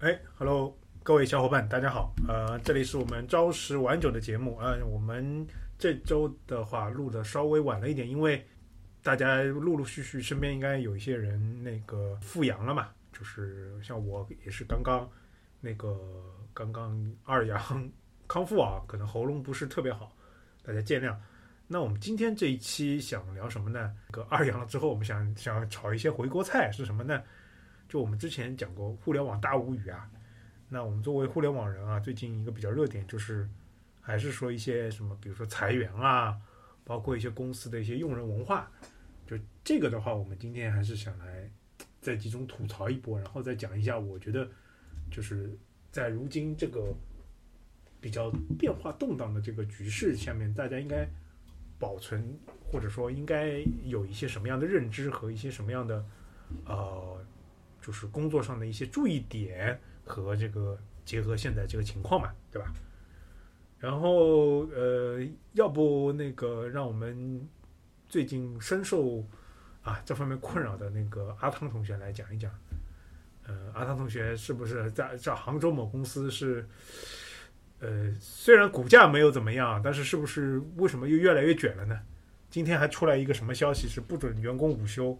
哎，Hello，各位小伙伴，大家好。呃，这里是我们朝十晚九的节目。呃，我们这周的话录的稍微晚了一点，因为大家陆陆续续身边应该有一些人那个复阳了嘛，就是像我也是刚刚那个刚刚二阳康复啊，可能喉咙不是特别好，大家见谅。那我们今天这一期想聊什么呢？个二阳了之后，我们想想炒一些回锅菜是什么呢？就我们之前讲过互联网大无语啊，那我们作为互联网人啊，最近一个比较热点就是还是说一些什么，比如说裁员啊，包括一些公司的一些用人文化。就这个的话，我们今天还是想来在集中吐槽一波，然后再讲一下，我觉得就是在如今这个比较变化动荡的这个局势下面，大家应该。保存或者说应该有一些什么样的认知和一些什么样的呃，就是工作上的一些注意点和这个结合现在这个情况嘛，对吧？然后呃，要不那个让我们最近深受啊这方面困扰的那个阿汤同学来讲一讲。呃，阿汤同学是不是在在杭州某公司是？呃，虽然股价没有怎么样，但是是不是为什么又越来越卷了呢？今天还出来一个什么消息，是不准员工午休，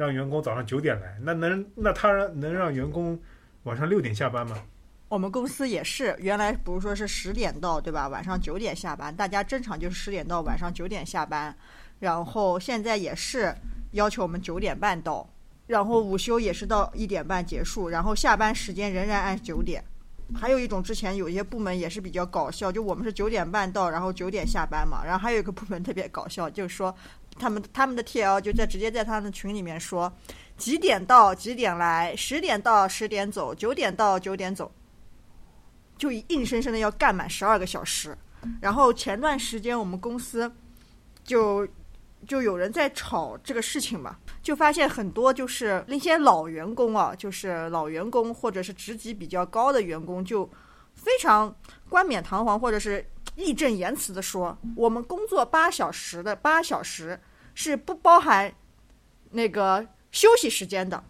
让员工早上九点来。那能那他能让员工晚上六点下班吗？我们公司也是，原来不是说是十点到对吧？晚上九点下班，大家正常就是十点到晚上九点下班。然后现在也是要求我们九点半到，然后午休也是到一点半结束，然后下班时间仍然按九点。还有一种，之前有一些部门也是比较搞笑，就我们是九点半到，然后九点下班嘛。然后还有一个部门特别搞笑，就是说他们他们的 TL 就在直接在他们的群里面说，几点到几点来，十点到十点走，九点到九点走，就硬生生的要干满十二个小时。然后前段时间我们公司就就有人在吵这个事情嘛。就发现很多就是那些老员工啊，就是老员工或者是职级比较高的员工，就非常冠冕堂皇或者是义正言辞的说，我们工作八小时的八小时是不包含那个休息时间的，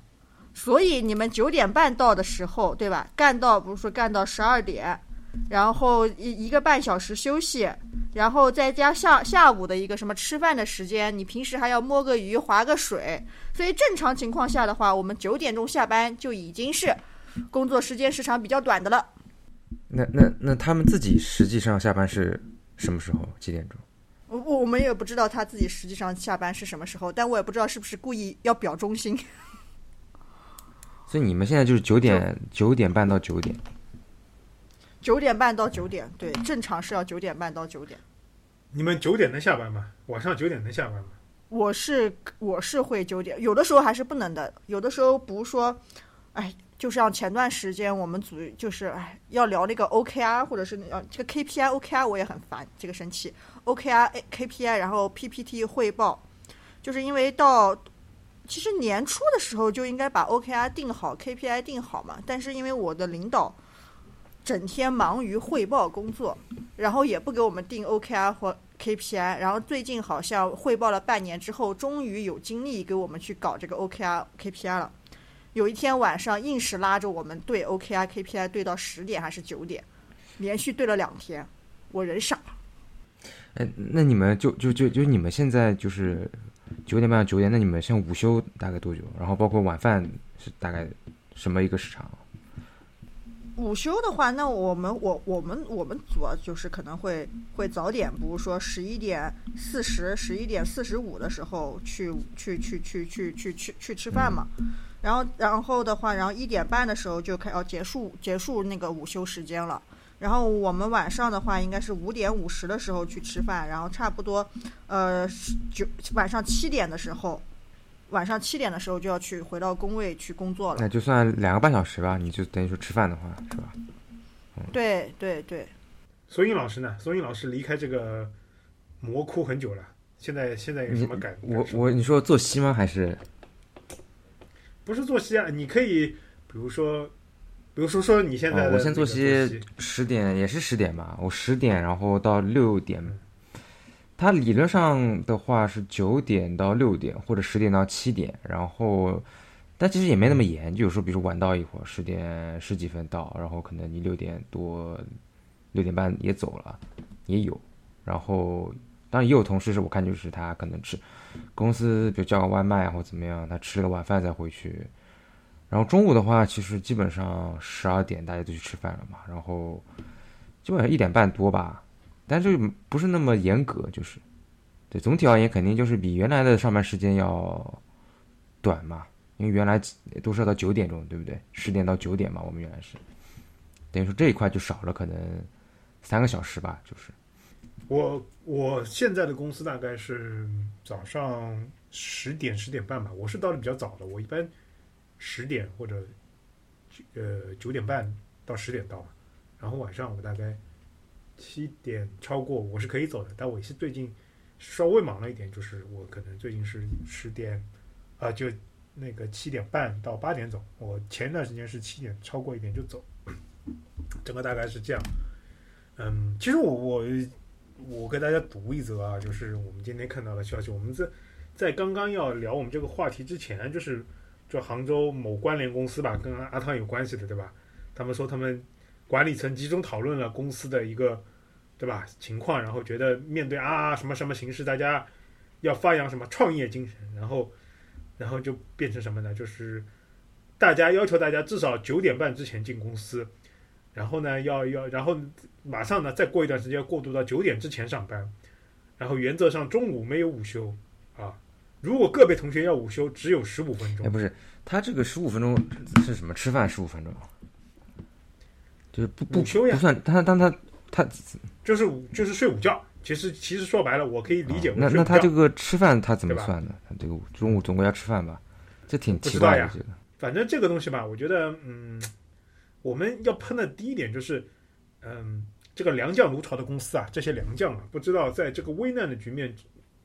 所以你们九点半到的时候，对吧？干到不是说干到十二点。然后一一个半小时休息，然后再加下下午的一个什么吃饭的时间，你平时还要摸个鱼、划个水，所以正常情况下的话，我们九点钟下班就已经是工作时间时长比较短的了。那那那他们自己实际上下班是什么时候？几点钟？我我们也不知道他自己实际上下班是什么时候，但我也不知道是不是故意要表忠心。所以你们现在就是九点九点半到九点。九点半到九点，对，正常是要九点半到九点。你们九点能下班吗？晚上九点能下班吗？我是我是会九点，有的时候还是不能的。有的时候，不是说，哎，就像前段时间我们组就是哎要聊那个 OKR，或者是呃这个 KPI OKR，我也很烦，这个生气 OKR KPI，然后 PPT 汇报，就是因为到其实年初的时候就应该把 OKR 定好，KPI 定好嘛，但是因为我的领导。整天忙于汇报工作，然后也不给我们定 OKR 或 KPI，然后最近好像汇报了半年之后，终于有精力给我们去搞这个 OKR KPI 了。有一天晚上硬是拉着我们对 OKR KPI 对到十点还是九点，连续对了两天，我人傻。哎，那你们就就就就你们现在就是九点半到九点，那你们像午休大概多久？然后包括晚饭是大概什么一个时长？午休的话，那我们我我们我们组啊，就是可能会会早点，比如说十一点四十、十一点四十五的时候去去去去去去去去吃饭嘛。然后然后的话，然后一点半的时候就开要结束结束那个午休时间了。然后我们晚上的话，应该是五点五十的时候去吃饭，然后差不多呃九晚上七点的时候。晚上七点的时候就要去回到工位去工作了，那就算两个半小时吧。你就等于说吃饭的话，是吧？对对对。索英老师呢？索英老师离开这个魔窟很久了，现在现在有什么感？我我你说作息吗？还是不是作息啊？你可以比如说，比如说说你现在我先作息十点，也是十点吧。我十点，然后到六点。它理论上的话是九点到六点，或者十点到七点，然后但其实也没那么严，就有时候比如晚到一会儿，十点十几分到，然后可能你六点多、六点半也走了，也有。然后当然也有同事是我看就是他可能吃公司比如叫个外卖或怎么样，他吃了晚饭再回去。然后中午的话，其实基本上十二点大家都去吃饭了嘛，然后基本上一点半多吧，但是不是那么严格，就是对总体而言肯定就是比原来的上班时间要短嘛。因为原来都是要到九点钟，对不对？十点到九点嘛，我们原来是，等于说这一块就少了可能三个小时吧，就是。我我现在的公司大概是早上十点十点半吧，我是到的比较早的，我一般十点或者呃九点半到十点到，然后晚上我大概七点超过我是可以走的，但我是最近稍微忙了一点，就是我可能最近是十点啊就。那个七点半到八点走，我前段时间是七点超过一点就走，整个大概是这样。嗯，其实我我我给大家读一则啊，就是我们今天看到的消息。我们在在刚刚要聊我们这个话题之前，就是就杭州某关联公司吧，跟阿汤有关系的，对吧？他们说他们管理层集中讨论了公司的一个对吧情况，然后觉得面对啊什么什么形势，大家要发扬什么创业精神，然后。然后就变成什么呢？就是大家要求大家至少九点半之前进公司，然后呢，要要，然后马上呢，再过一段时间过渡到九点之前上班，然后原则上中午没有午休啊。如果个别同学要午休，只有十五分钟。哎，不是，他这个十五分钟是什么？吃饭十五分钟，就是不不休呀？不算，他当他他就是就是睡午觉。其实其实说白了，我可以理解。那那他这个吃饭他怎么算的？他这个中午总归要吃饭吧？这挺奇怪的。反正这个东西吧，我觉得，嗯，我们要喷的第一点就是，嗯，这个良将如潮的公司啊，这些良将啊，不知道在这个危难的局面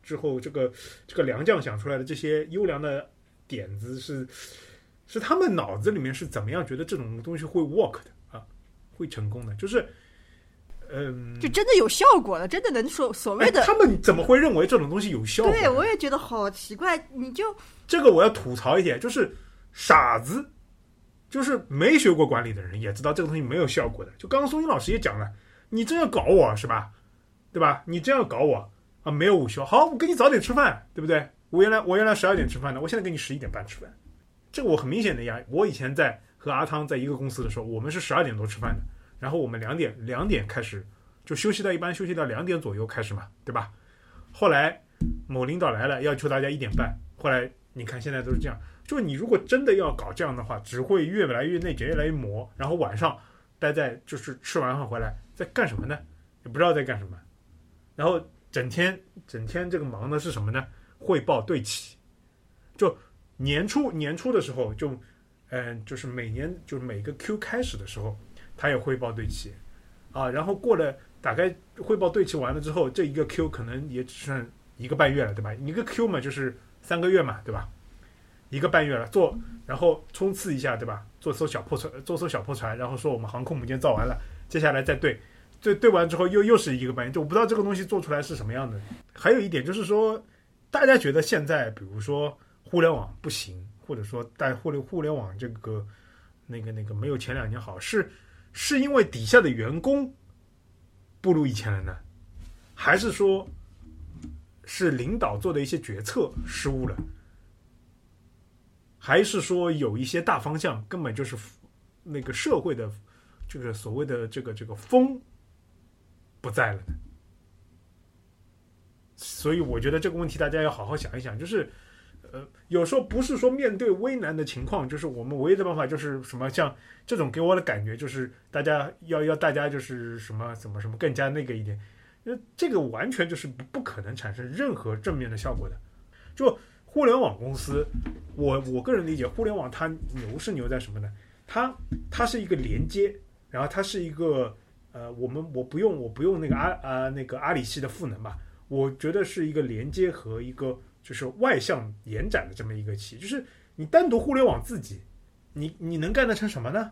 之后，这个这个良将想出来的这些优良的点子是是他们脑子里面是怎么样觉得这种东西会 work 的啊，会成功的，就是。嗯，就真的有效果了，真的能说所谓的？他们怎么会认为这种东西有效？对，我也觉得好奇怪。你就这个，我要吐槽一点，就是傻子，就是没学过管理的人也知道这个东西没有效果的。就刚刚松英老师也讲了，你这样搞我是吧？对吧？你这样搞我啊，没有午休，好，我给你早点吃饭，对不对？我原来我原来十二点吃饭的，我现在给你十一点半吃饭，这个我很明显的呀。我以前在和阿汤在一个公司的时候，我们是十二点多吃饭的。然后我们两点两点开始就休息到一般休息到两点左右开始嘛，对吧？后来某领导来了，要求大家一点半。后来你看现在都是这样，就你如果真的要搞这样的话，只会越来越内卷，越来越磨。然后晚上待在就是吃完饭回来在干什么呢？也不知道在干什么。然后整天整天这个忙的是什么呢？汇报对齐。就年初年初的时候就嗯，就是每年就是每个 Q 开始的时候。他也汇报对齐，啊，然后过了大概汇报对齐完了之后，这一个 Q 可能也只剩一个半月了，对吧？一个 Q 嘛就是三个月嘛，对吧？一个半月了，做然后冲刺一下，对吧？做艘小破船，做艘小破船，然后说我们航空母舰造完了，接下来再对，对对完之后又又是一个半月，就我不知道这个东西做出来是什么样的。还有一点就是说，大家觉得现在比如说互联网不行，或者说带互联互联网这个那个那个没有前两年好是。是因为底下的员工不如以前了呢，还是说，是领导做的一些决策失误了，还是说有一些大方向根本就是那个社会的，就是所谓的这个这个风不在了呢？所以我觉得这个问题大家要好好想一想，就是。呃，有时候不是说面对危难的情况，就是我们唯一的办法就是什么，像这种给我的感觉就是大家要要大家就是什么怎么什么更加那个一点，那这个完全就是不不可能产生任何正面的效果的。就互联网公司，我我个人理解，互联网它牛是牛在什么呢？它它是一个连接，然后它是一个呃，我们我不用我不用那个阿啊那个阿里系的赋能吧，我觉得是一个连接和一个。就是外向延展的这么一个企业，就是你单独互联网自己，你你能干得成什么呢？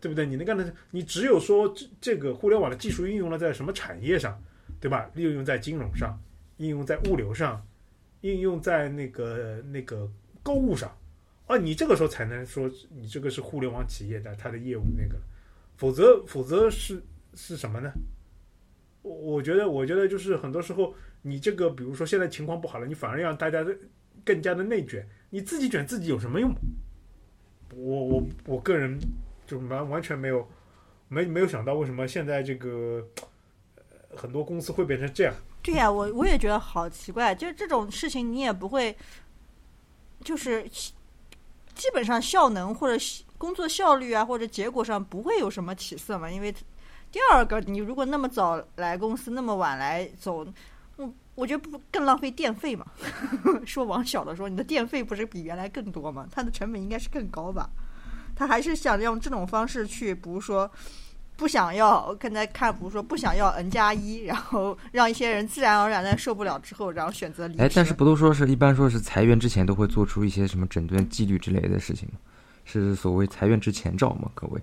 对不对？你能干得成？你只有说这这个互联网的技术应用了在什么产业上，对吧？应用在金融上，应用在物流上，应用在那个那个购物上，啊，你这个时候才能说你这个是互联网企业的它的业务那个，否则否则是是什么呢？我我觉得我觉得就是很多时候你这个比如说现在情况不好了，你反而让大家更加的内卷，你自己卷自己有什么用？我我我个人就完完全没有没没有想到为什么现在这个、很多公司会变成这样。对呀、我我也觉得好奇怪，就是这种事情你也不会，就是基本上效能或者工作效率啊或者结果上不会有什么起色嘛，因为第二个你如果那么早来公司，那么晚来走，我我觉得不更浪费电费嘛。说往小的说，你的电费不是比原来更多吗？它的成本应该是更高吧？他还是想用这种方式去，比如说。不想要，刚才看，比如说不想要 N 加一，然后让一些人自然而然的受不了之后，然后选择离职。哎，但是不都说是一般说是裁员之前都会做出一些什么整顿纪律之类的事情吗？是所谓裁员之前兆吗？各位，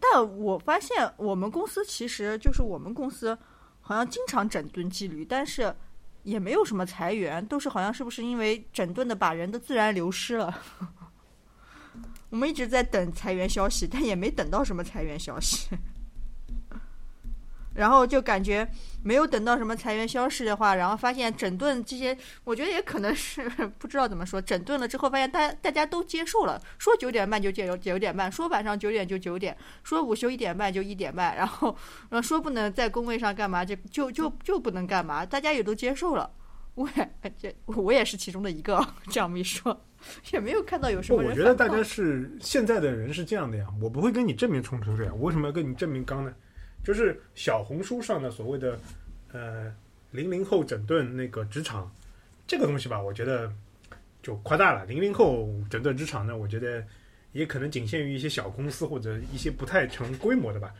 但我发现我们公司其实就是我们公司好像经常整顿纪律，但是也没有什么裁员，都是好像是不是因为整顿的把人的自然流失了。我们一直在等裁员消息，但也没等到什么裁员消息。然后就感觉没有等到什么裁员消息的话，然后发现整顿这些，我觉得也可能是不知道怎么说，整顿了之后发现大家大家都接受了，说九点半就九九点半，说晚上九点就九点，说午休一点半就一点半，然后然后说不能在工位上干嘛就就就就不能干嘛，大家也都接受了。我也这我也是其中的一个，这样没说，也没有看到有什么，我觉得大家是现在的人是这样的呀，我不会跟你正面冲突的呀。我为什么要跟你正面刚呢？就是小红书上的所谓的呃零零后整顿那个职场这个东西吧，我觉得就夸大了。零零后整顿职场呢，我觉得也可能仅限于一些小公司或者一些不太成规模的吧。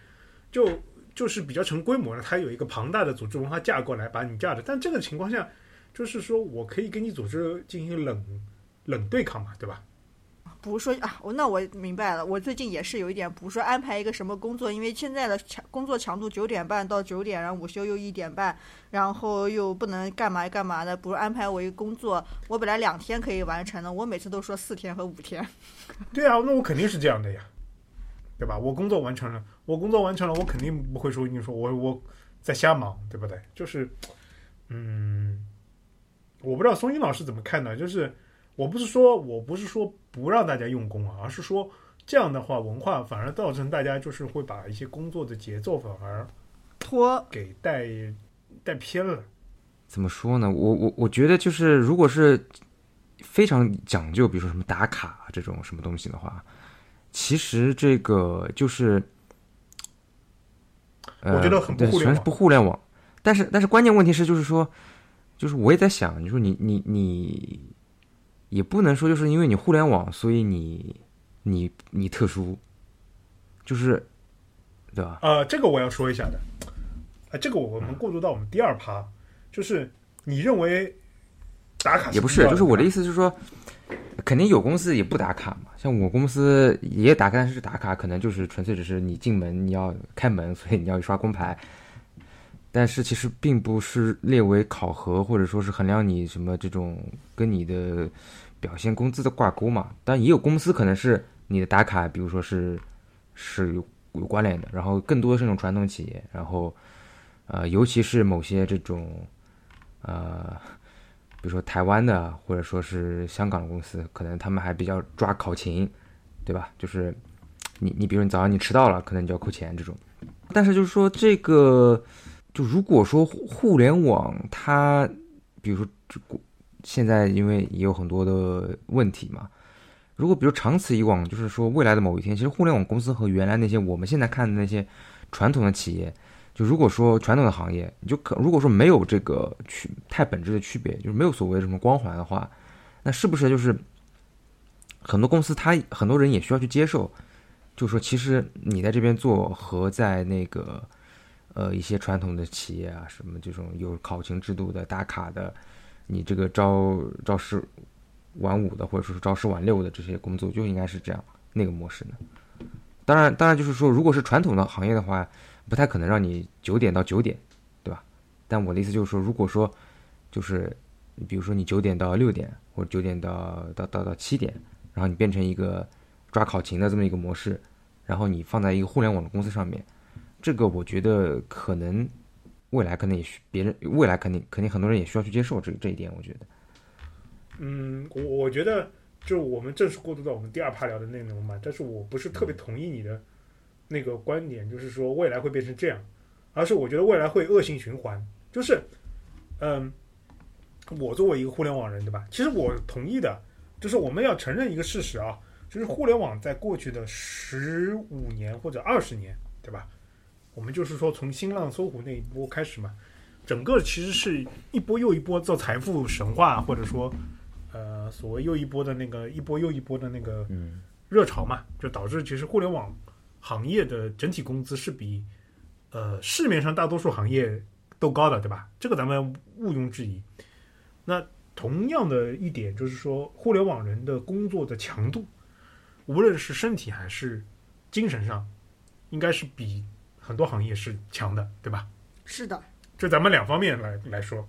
就就是比较成规模的，它有一个庞大的组织文化架构来把你架着。但这个情况下，就是说我可以跟你组织进行冷冷对抗嘛，对吧？不说啊，我那我明白了，我最近也是有一点，比如说安排一个什么工作，因为现在的强工作强度九点半到九点，然后午休又一点半，然后又不能干嘛干嘛的，不如安排我一个工作，我本来两天可以完成的，我每次都说四天和五天。对啊，那我肯定是这样的呀，对吧？我工作完成了，我工作完成了，我肯定不会说你说我我在瞎忙，对不对？就是，嗯，我不知道松英老师怎么看呢？就是我不是说我不是说不让大家用功啊，而是说这样的话文化反而造成大家就是会把一些工作的节奏反而拖给带带偏了。怎么说呢？我我我觉得就是，如果是非常讲究，比如说什么打卡这种什么东西的话，其实这个就是，呃、我觉得很不，全是互联网不互联网。但是但是关键问题是，就是说，就是我也在想，你说你你你也不能说就是因为你互联网，所以你你你特殊，就是对吧？呃，这个我要说一下的，啊、这个我们过渡到我们第二趴，就是你认为打卡也不是，就是我的意思。思是说，肯定有公司也不打卡嘛。像我公司也打卡，但是打卡可能就是纯粹只是你进门你要开门，所以你要刷工牌。但是其实并不是列为考核，或者说是衡量你什么这种跟你的表现工资的挂钩嘛。但也有公司可能是你的打卡，比如说是是有有关联的，然后更多的是那种传统企业，然后呃，尤其是某些这种呃。比如说台湾的，或者说是香港的公司，可能他们还比较抓考勤，对吧？就是你你比如你早上你迟到了，可能你就要扣钱这种。但是就是说这个，就如果说互联网它，比如说这个现在因为也有很多的问题嘛，如果比如长此以往，就是说未来的某一天，其实互联网公司和原来那些我们现在看的那些传统的企业。就如果说传统的行业，你就可如果说没有这个区太本质的区别，就是没有所谓的什么光环的话，那是不是就是很多公司他很多人也需要去接受，就是说其实你在这边做和在那个呃一些传统的企业啊，什么这种有考勤制度的打卡的，你这个朝朝十晚五的或者说是朝十晚六的这些工作就应该是这样那个模式呢？当然，当然就是说，如果是传统的行业的话。不太可能让你九点到九点，对吧？但我的意思就是说，如果说就是比如说你九点到六点，或者九点到到到到七点，然后你变成一个抓考勤的这么一个模式，然后你放在一个互联网的公司上面，这个我觉得可能未来可能也需别人未来肯定肯定很多人也需要去接受这这一点，我觉得。嗯，我我觉得就我们正式过渡到我们第二趴聊的内容嘛，但是我不是特别同意你的那个观点，就是说未来会变成这样，而是我觉得未来会恶性循环，就是嗯，我作为一个互联网人，对吧？其实我同意的，就是我们要承认一个事实啊，就是互联网在过去的十五年或者二十年，对吧？我们就是说从新浪、搜狐那一波开始嘛，整个其实是一波又一波做财富神话，或者说呃所谓又一波的那个一波又一波的那个嗯热潮嘛，就导致其实互联网行业的整体工资是比呃市面上大多数行业都高的，对吧？这个咱们毋庸置疑。那同样的一点就是说，互联网人的工作的强度，无论是身体还是精神上，应该是比很多行业是强的，对吧？是的，这咱们两方面来来说，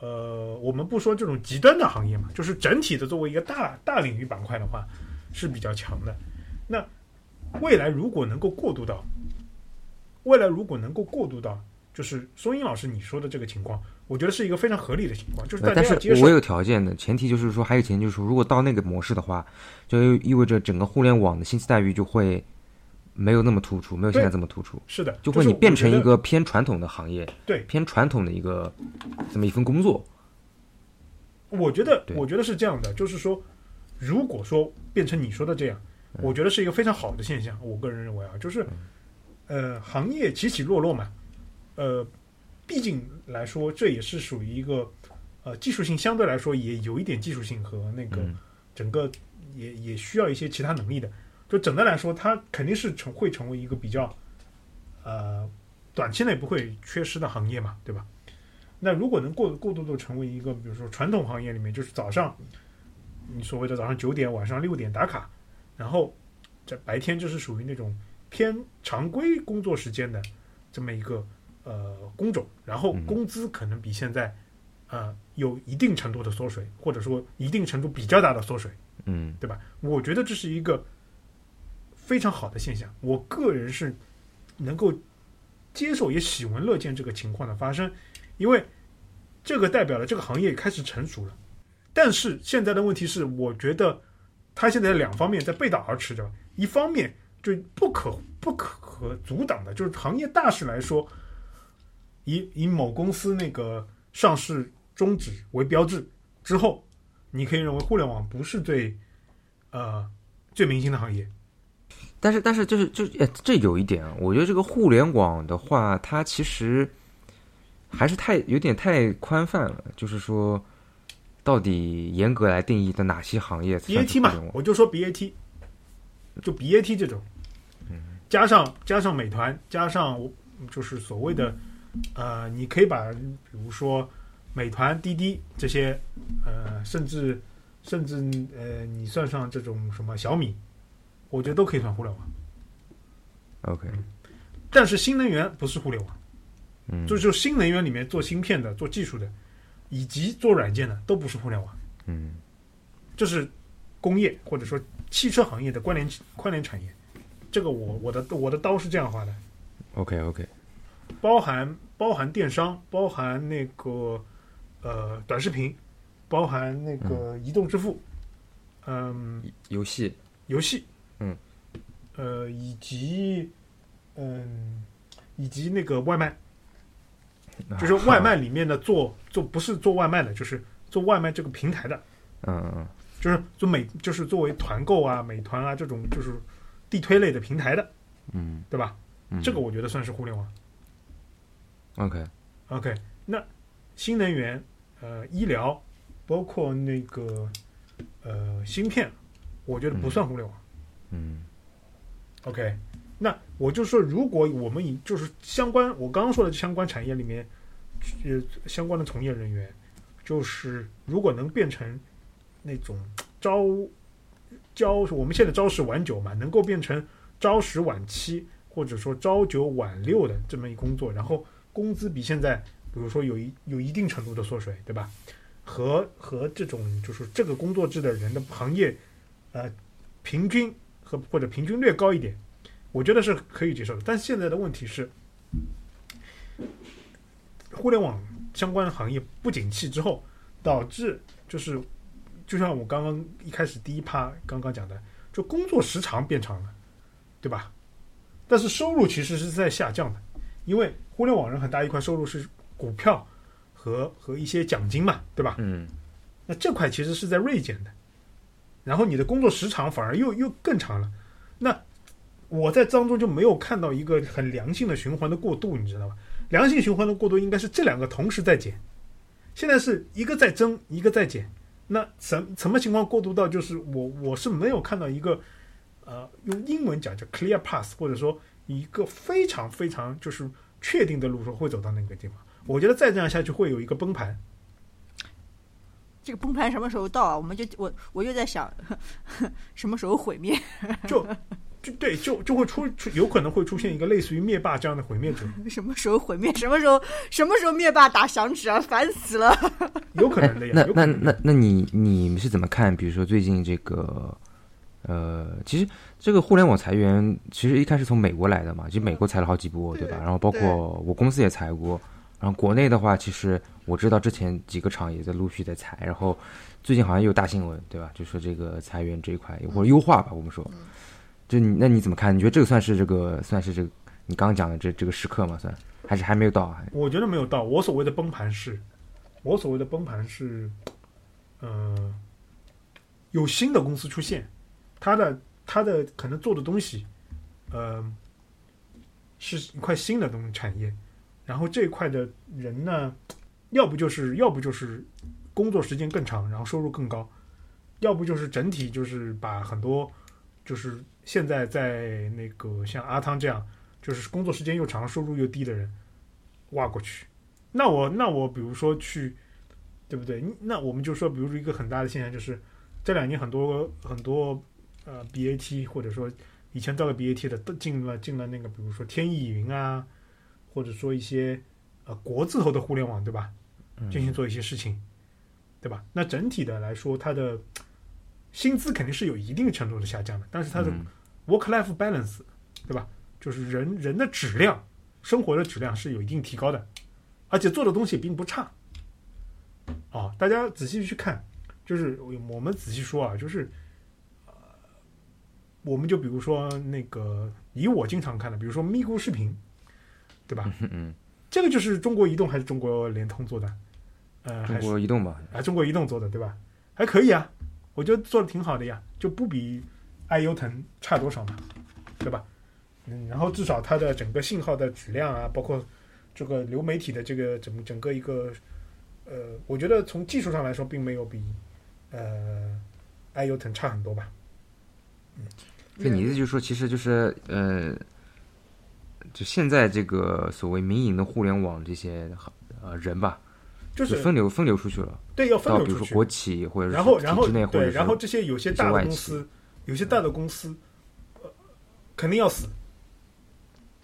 呃，我们不说这种极端的行业嘛，就是整体的作为一个大大领域板块的话，是比较强的。那未来如果能够过渡到，未来如果能够过渡到，就是松英老师你说的这个情况，我觉得是一个非常合理的情况，就是大呃但是家要接受我。有条件的，前提就是说，还有前提就是说，如果到那个模式的话，就意味着整个互联网的薪资待遇就会没有那么突出，没有现在这么突出，是的，就会你变成一个偏传统的行业，对偏传统的一个这么一份工作。我觉得，我觉得是这样的，就是说，如果说变成你说的这样，嗯我觉得是一个非常好的现象。我个人认为啊，就是，呃，行业起起落落嘛，呃，毕竟来说，这也是属于一个，呃，技术性相对来说也有一点技术性和那个嗯整个也也需要一些其他能力的。就整的来说，它肯定是成会成为一个比较，呃，短期内不会缺失的行业嘛，对吧？那如果能过过渡到成为一个，比如说传统行业里面，就是早上你所谓的早上九点、晚上六点打卡，然后在白天就是属于那种偏常规工作时间的这么一个呃工种，然后嗯工资可能比现在呃有一定程度的缩水，或者说一定程度比较大的缩水。嗯对吧？我觉得这是一个非常好的现象，我个人是能够接受也喜闻乐见这个情况的发生，因为这个代表了这个行业开始成熟了。但是现在的问题是，我觉得它现在两方面在背道而驰着，一方面就不可不可阻挡的，就是行业大势来说，以以某公司那个上市终止为标志之后，你可以认为互联网不是最呃最明星的行业。但是但是就是就呃这有一点啊，我觉得这个互联网的话，它其实还是太有点太宽泛了，就是说。到底严格来定义的哪些行业？BAT 嘛？我就说 B A T，就 B A T 这种，加上加上美团，加上就是所谓的呃，你可以把比如说美团、滴滴这些呃，甚至甚至呃，你算上这种什么小米，我觉得都可以算互联网。OK，但是新能源不是互联网，嗯，就就新能源里面做芯片的、做技术的，以及做软件的都不是互联网。嗯。这是工业或者说汽车行业的关联关联产业。这个我我的我的刀是这样划的，，OK OK，包含包含电商，包含那个呃短视频，包含那个移动支付，嗯，游戏，游戏，嗯，呃，以及嗯，以及那个外卖，就是外卖 里面的做做不是做外卖的，就是做外卖这个平台的，嗯嗯就是做美就是作为团购啊、美团啊这种就是地推类的平台的，嗯对吧？嗯，这个我觉得算是互联网。OK，OK，那新能源、呃医疗，包括那个呃芯片，我觉得不算互联网。嗯嗯 OK，那我就说，如果我们以就是相关我刚刚说的相关产业里面，呃相关的从业人员，就是如果能变成那种朝朝我们现在朝十晚九嘛，能够变成朝十晚七，或者说朝九晚六的这么一工作，然后工资比现在比如说有一有一定程度的缩水，对吧？和和这种就是这个工作制的人的行业呃平均和或者平均略高一点，我觉得是可以接受的。但是现在的问题是，互联网相关行业不景气之后，导致就是就像我刚刚一开始第一趴刚刚讲的，就工作时长变长了，对吧？但是收入其实是在下降的，因为互联网人很大一块收入是股票和和一些奖金嘛，对吧？嗯，那这块其实是在锐减的，然后你的工作时长反而又又更长了。那我在当中就没有看到一个很良性的循环的过渡，你知道吧？良性循环的过渡应该是这两个同时在减，现在是一个在增，一个在减。那什什么情况过渡到就是我我是没有看到一个呃用英文讲叫 clear path，或者说一个非常非常就是确定的路说会走到那个地方。我觉得再这样下去会有一个崩盘。这个崩盘什么时候到啊？我们就我我就在想，什么时候毁灭？就就对，就就会出出有可能会出现一个类似于灭霸这样的毁灭者，什么时候毁灭？什么时候什么时候灭霸打响指啊？烦死了！有可哎能的呀。那那那那你你们是怎么看？比如说最近这个，呃，其实这个互联网裁员，其实一开始从美国来的嘛，其实美国裁了好几波，对吧？然后包括我公司也裁过，然后国内的话，其实我知道之前几个厂也在陆续在裁，然后最近好像又有大新闻，对吧？就说这个裁员这一块或者优化吧，我们说，就你那你怎么看？你觉得这个算是这个算是这个你刚刚讲的这这个时刻吗？算还是还没有到？还我觉得没有到。我所谓的崩盘是，我所谓的崩盘是，呃，有新的公司出现，它的它的可能做的东西，呃，是一块新的东产业，然后这一块的人呢，要不就是要不就是工作时间更长，然后收入更高，要不就是整体就是把很多就是现在在那个像阿汤这样，就是工作时间又长、收入又低的人挖过去。那我那我比如说去，对不对？那我们就说，比如说一个很大的现象就是，这两年很多很多呃 BAT 或者说以前招了 BAT 的都进了进了那个，比如说天翼云啊，或者说一些呃国字头的互联网，对吧？进行做一些事情，对吧？那整体的来说，它的薪资肯定是有一定程度的下降的，但是它的嗯 work-life balance，对吧？就是人人的质量，生活的质量是有一定提高的，而且做的东西也并不差。啊，大家仔细去看，就是我们仔细说啊，就是，呃，我们就比如说那个以我经常看的，比如说咪咕视频，对吧？嗯嗯，这个就是中国移动还是中国联通做的？呃，中国移动吧，啊，中国移动做的对吧？还可以啊，我觉得做的挺好的呀，就不比爱优腾差多少嘛，对吧？嗯，然后至少它的整个信号的质量啊，包括这个流媒体的这个整整个一个，呃，我觉得从技术上来说，并没有比呃爱优腾差很多吧。所以你的意思就是说，其实就是呃，就现在这个所谓民营的互联网这些呃人吧，就是分流分流出去了，对要分流出去，到比如说国企或者是然后然后内或者对，然后这些有些大的公司，有些大的公司，呃，肯定要死，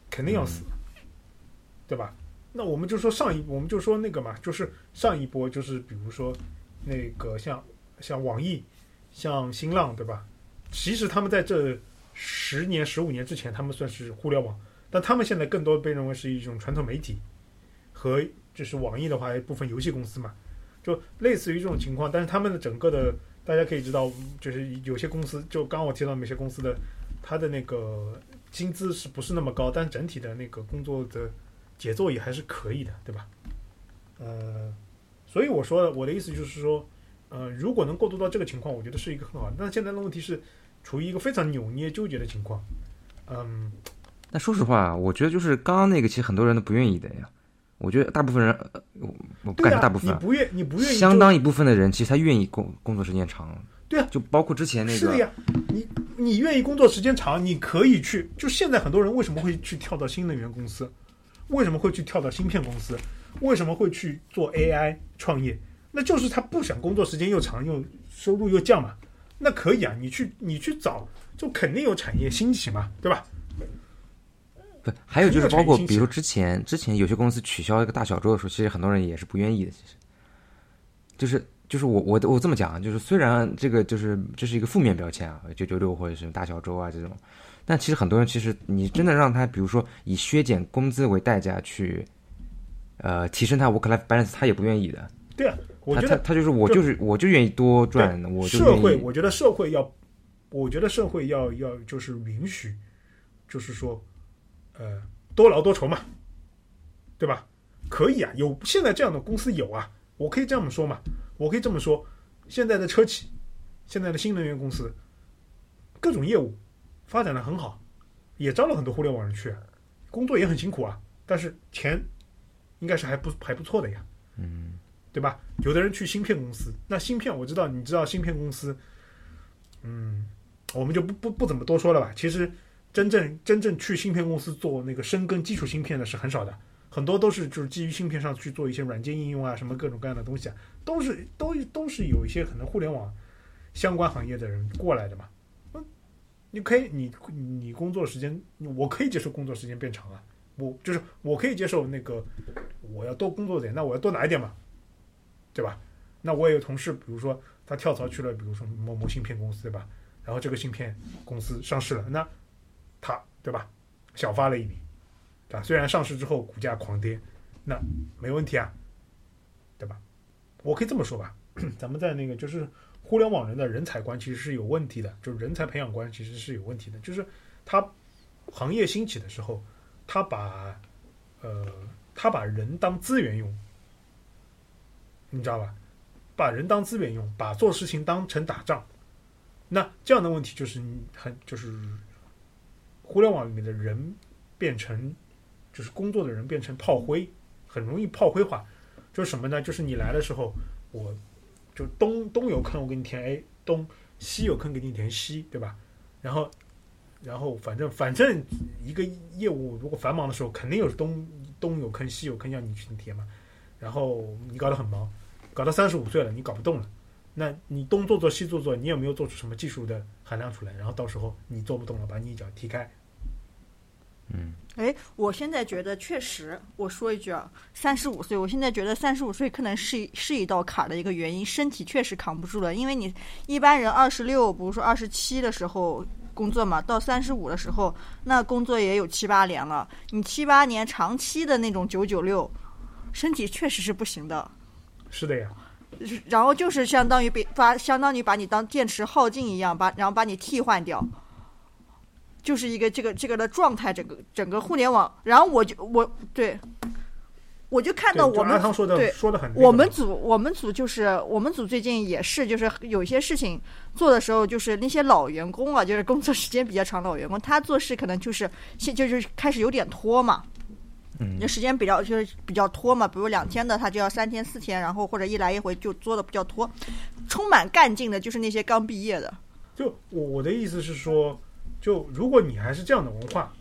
肯定要死，对吧？那我们就说上一，我们就说那个嘛，就是上一波，就是比如说那个像像网易、像新浪，对吧？其实他们在这十年、十五年之前，他们算是互联网，但他们现在更多被认为是一种传统媒体，和就是网易的话，一部分游戏公司嘛，就类似于这种情况。但是他们的整个的，大家可以知道，就是有些公司，就刚刚我提到某些公司的，它的那个薪资是不是那么高，但整体的那个工作的节奏也还是可以的，对吧？呃，所以我说我的意思就是说，呃，如果能过渡到这个情况，我觉得是一个很好的。但现在的问题是处于一个非常扭捏纠结的情况。嗯，但说实话，我觉得就是刚刚那个，其实很多人都不愿意的呀。我觉得大部分人，呃我我不对呀、敢说大部分啊，你不愿你不愿意，相当一部分的人，其实他愿意工工作时间长。对啊就包括之前那个，是的呀，你你愿意工作时间长，你可以去。就现在很多人为什么会去跳到新能源公司？为什么会去跳到芯片公司？为什么会去做 AI 创业？那就是他不想工作时间又长又收入又降嘛。那可以啊，你去你去找，就肯定有产业兴起嘛，对吧？不，还有就是包括比如说之前之前有些公司取消一个大小周的时候，其实很多人也是不愿意的。其实，就是就是我我我这么讲啊，就是虽然这个就是这是一个负面标签啊，九九六或者是大小周啊这种，但其实很多人其实你真的让他，比如说以削减工资为代价去，呃，提升他 work life balance，他也不愿意的。对啊，我他觉得他他就是我就就是我就愿意多赚，我就社会，愿意我觉得社会要，我觉得社会要要就是允许，就是说，呃，多劳多酬嘛，对吧？可以啊，有现在这样的公司有啊，我可以这么说嘛，我可以这么说，现在的车企，现在的新能源公司，各种业务发展的很好，也招了很多互联网人去，工作也很辛苦啊，但是钱应该是还不还不错的呀。嗯对吧？有的人去芯片公司，那芯片我知道，你知道芯片公司，嗯，我们就不不不怎么多说了吧。其实真正真正去芯片公司做那个深耕基础芯片的是很少的，很多都是就是基于芯片上去做一些软件应用啊，什么各种各样的东西啊，都是都都是有一些可能互联网相关行业的人过来的嘛。嗯，你可以你你工作时间，我可以接受工作时间变长啊，我就是我可以接受那个我要多工作点，那我要多拿一点嘛。对吧？那我也有同事，比如说他跳槽去了，比如说某某芯片公司，对吧？然后这个芯片公司上市了，那他对吧？小发了一笔，对吧？虽然上市之后股价狂跌，那没问题啊，对吧？我可以这么说吧，咱们在那个就是互联网人的人才观其实是有问题的，就是人才培养观其实是有问题的，就是他行业兴起的时候，他把呃他把人当资源用。你知道吧？把人当资源用，把做事情当成打仗，那这样的问题就是很就是互联网里面的人变成就是工作的人变成炮灰，很容易炮灰化。就是什么呢？就是你来的时候，我就东东有坑我给你填 A，东西有坑给你填西，对吧？然后然后反正反正一个业务如果繁忙的时候，肯定有东东有坑西有坑要你去填嘛。然后你搞得很忙。搞到三十五岁了，你搞不动了，那你东做做西做做，你有没有做出什么技术的含量出来？然后到时候你做不动了，把你一脚踢开。嗯，哎，我现在觉得确实，我说一句啊，三十五岁，我现在觉得三十五岁可能是是一道坎儿的一个原因，身体确实扛不住了。因为你一般人二十六，比如说二十七的时候工作嘛，到三十五的时候，那工作也有七八年了，你七八年长期的那种九九六，身体确实是不行的。是的呀，然后就是相当于被把相当于把你当电池耗尽一样，把然后把你替换掉，就是一个这个这个的状态，整个整个互联网。然后我就我对，我就看到我们对说的很我们组我们组就是我们组最近也是就是有些事情做的时候，就是那些老员工啊，就是工作时间比较长的老员工，他做事可能就是现就是开始有点拖嘛。嗯就时间比较就是比较拖嘛，比如两天的他就要三天四天，然后或者一来一回就做的比较拖，充满干劲的就是那些刚毕业的。就我我的意思是说，就如果你还是这样的文化，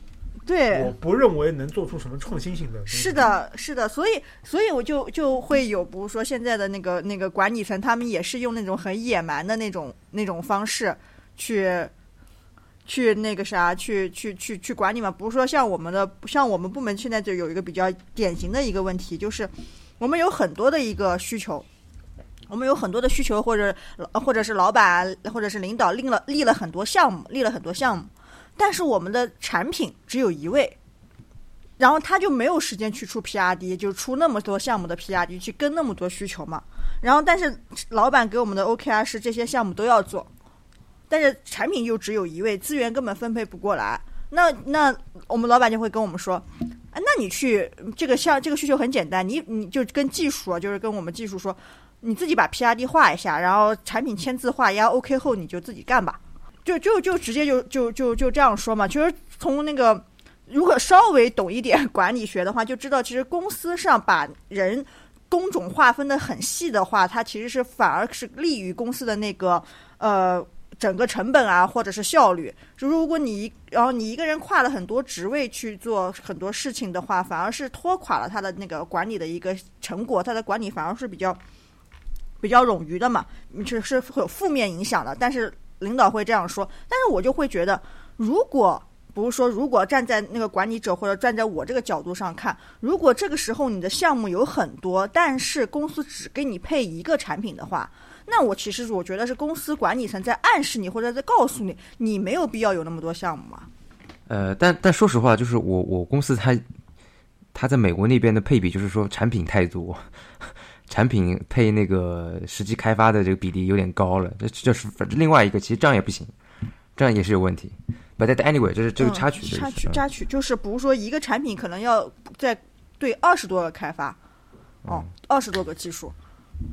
对我，不认为能做出什么创新性的。是的，是的，所以所以我就就会有，比如说现在的那个那个管理层，他们也是用那种很野蛮的那种那种方式去。去那个啥，去去去去管理嘛，不是说像我们的，像我们部门现在就有一个比较典型的一个问题，就是我们有很多的一个需求，我们有很多的需求，或者或者是老板或者是领导立了立了很多项目，立了很多项目，但是我们的产品只有一位，然后他就没有时间去出 PRD，就出那么多项目的 PRD 去跟那么多需求嘛。然后，但是老板给我们的 OKR 是这些项目都要做，但是产品又只有一位，资源根本分配不过来。那那我们老板就会跟我们说，啊，那你去这个项这个需求很简单，你你就跟技术啊，就是跟我们技术说，你自己把 PRD 画一下，然后产品签字画押 OK 后，你就自己干吧。就就就直接就就就就这样说嘛。其实从那个如果稍微懂一点管理学的话，就知道其实公司上把人工种划分的很细的话，它其实是反而是利于公司的那个呃整个成本啊，或者是效率。就如果你然后你一个人跨了很多职位去做很多事情的话，反而是拖垮了他的那个管理的一个成果，他的管理反而是比较比较冗余的嘛，是是会有负面影响的。但是领导会这样说，但是我就会觉得，如果不是说，如果站在那个管理者或者站在我这个角度上看，如果这个时候你的项目有很多，但是公司只给你配一个产品的话，那我其实我觉得是公司管理层在暗示你或者在告诉你，你没有必要有那么多项目嘛。呃，但但说实话，就是我我公司它它在美国那边的配比，就是说产品太多，产品配那个实际开发的这个比例有点高了，这这是另外一个，其实这样也不行，这样也是有问题。But anyway，这是这个插曲，插曲插曲就是，比如说一个产品可能要在对二十多个开发，哦，二十多个技术，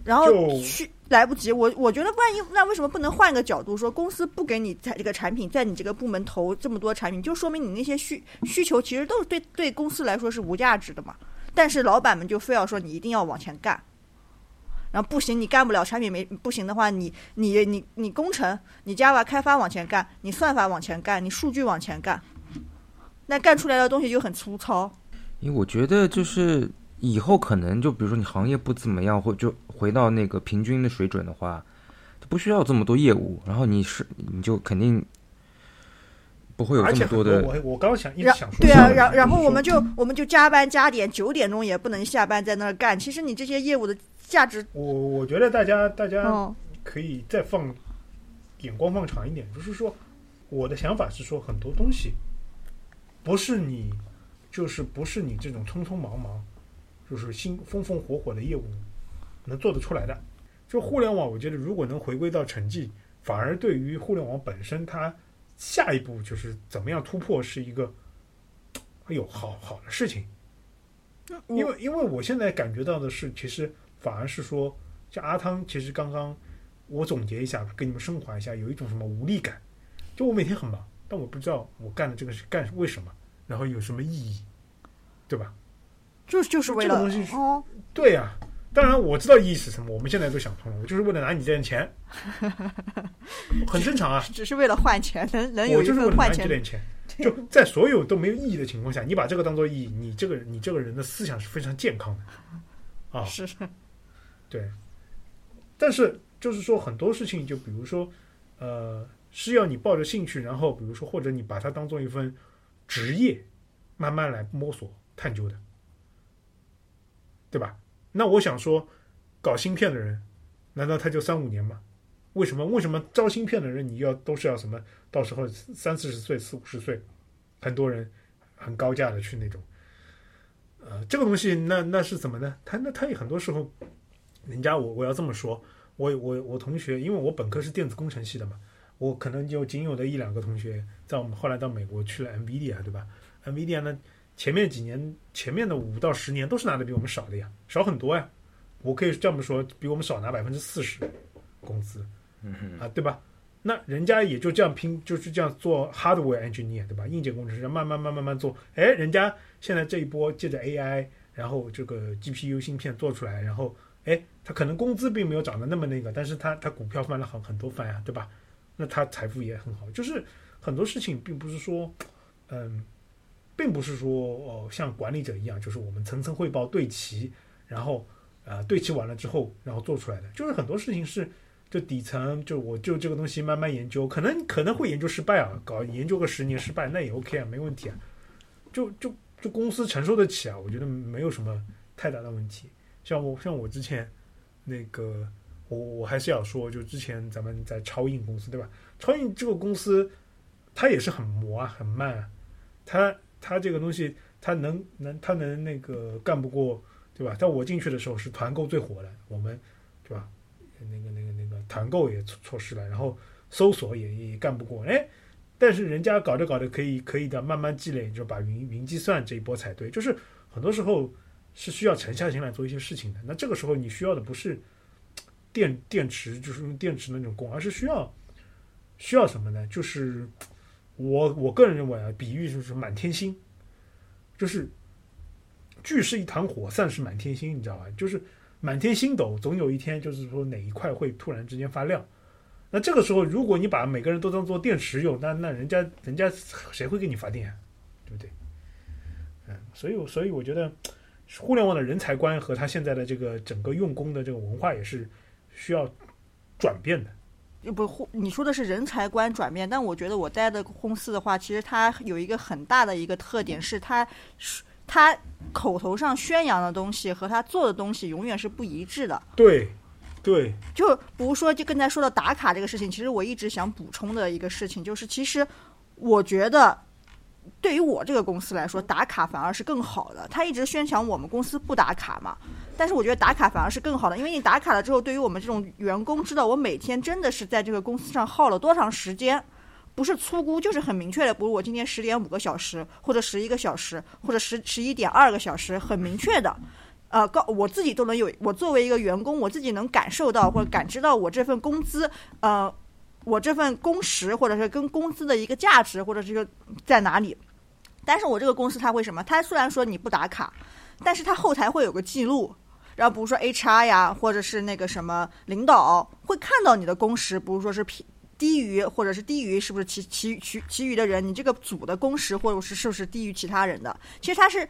然后去来不及。我我觉得，万一那为什么不能换个角度说，公司不给你在这个产品，在你这个部门投这么多产品，就说明你那些需需求其实都是对对公司来说是无价值的嘛。但是老板们就非要说你一定要往前干。然后不行，你干不了产品没不行的话，你你你你工程，你 Java 开发往前干，你算法往前干，你数据往前干，那干出来的东西就很粗糙。因为我觉得就是以后可能就比如说你行业不怎么样，或就回到那个平均的水准的话，就不需要这么多业务，然后你是你就肯定不会有这么多的。我我刚想一直想说对啊，然然后我们就我们就加班加点，九点钟也不能下班在那儿干。其实你这些业务的价值，我我觉得大家大家嗯可以再放眼光放长一点，就是说，我的想法是说，很多东西不是你就是不是你这种匆匆忙忙，就是新风风火火的业务能做得出来的。就互联网，我觉得如果能回归到成绩，反而对于互联网本身，它下一步就是怎么样突破，是一个哎呦好好的事情。因为因为我现在感觉到的是，其实反而是说，像阿汤，其实刚刚我总结一下，跟你们升华一下，有一种什么无力感，就我每天很忙，但我不知道我干的这个是干为什么，然后有什么意义，对吧？就就是为了这个东西哦，对呀、当然我知道意义是什么，我们现在都想通了，我就是为了拿你这点钱，很正常啊。只是为了换钱，能能有一我就是为了换钱你这点钱，就在所有都没有意义的情况下，你把这个当做意义，你这个你这个人的思想是非常健康的 啊。是对，但是就是说很多事情，就比如说，呃，是要你抱着兴趣，然后比如说或者你把它当做一份职业，慢慢来摸索探究的，对吧？那我想说，搞芯片的人，难道他就三五年吗？为什么？为什么招芯片的人你要都是要什么？到时候三四十岁、四五十岁，很多人很高价的去那种，呃，这个东西那那是怎么呢？他那他也很多时候。人家我我要这么说，我我我同学，因为我本科是电子工程系的嘛，我可能就仅有的一两个同学，在我们后来到美国去了 NVIDIA，对吧？NVIDIA 呢，前面几年前面的五到十年都是拿的比我们少的呀，少很多呀。我可以这么说，比我们少拿百分之四十工资，啊，对吧？那人家也就这样拼，就是这样做 hardware engineer，对吧？硬件工程师慢慢慢慢慢做，哎，人家现在这一波借着 AI，然后这个 GPU 芯片做出来，然后哎，他可能工资并没有涨得那么那个，但是他他股票翻了很很多番呀，对吧？那他财富也很好，就是很多事情并不是说，嗯，并不是说哦像管理者一样，就是我们层层汇报对齐，然后呃对齐完了之后，然后做出来的，就是很多事情是就底层就我就这个东西慢慢研究，可能可能会研究失败啊，搞研究个十年失败那也 OK 啊，没问题啊，就就就公司承受得起啊，我觉得没有什么太大的问题。像我像我之前那个，我我还是要说，就之前咱们在超印公司对吧？超印这个公司，它也是很磨啊，很慢啊，它它这个东西，它能能它能那个干不过对吧？在我进去的时候是团购最火的，我们对吧？那个那个那个团购也错错失了，然后搜索也也干不过，哎。但是人家搞着搞着可以可以的，慢慢积累，就把云云计算这一波踩对。就是很多时候是需要沉下心来做一些事情的。那这个时候你需要的不是电电池，就是用电池那种功，而是需要需要什么呢？就是我我个人认为啊，比喻就是满天星，就是聚是一团火，散是满天星，你知道吧？就是满天星斗，总有一天就是说哪一块会突然之间发亮。那这个时候，如果你把每个人都当做电池用，那那人家人家谁会给你发电啊？对不对？嗯，所以所以我觉得，互联网的人才观和他现在的这个整个用工的这个文化也是需要转变的不，互你说的是人才观转变，但我觉得我待的公司的话，其实它有一个很大的一个特点是它，它口头上宣扬的东西和他做的东西永远是不一致的。对，对，就比如说，就刚才说到打卡这个事情，其实我一直想补充的一个事情就是，其实我觉得对于我这个公司来说，打卡反而是更好的。他一直宣传我们公司不打卡嘛。但是我觉得打卡反而是更好的，因为你打卡了之后，对于我们这种员工知道我每天真的是在这个公司上耗了多长时间，不是粗估就是很明确的，比如我今天十点五个小时，或者十一个小时，或者十十一点二个小时，很明确的，呃，告我自己都能有，我作为一个员工，我自己能感受到或者感知到我这份工资，呃，我这份工时或者是跟工资的一个价值或者这个在哪里。但是我这个公司它为什么？它虽然说你不打卡，但是它后台会有个记录。然后比如说 HR 呀，或者是那个什么领导会看到你的工时，比如说是低低于，或者是低于，是不是其其其其余的人，你这个组的工时或者是是不是低于其他人的？其实他是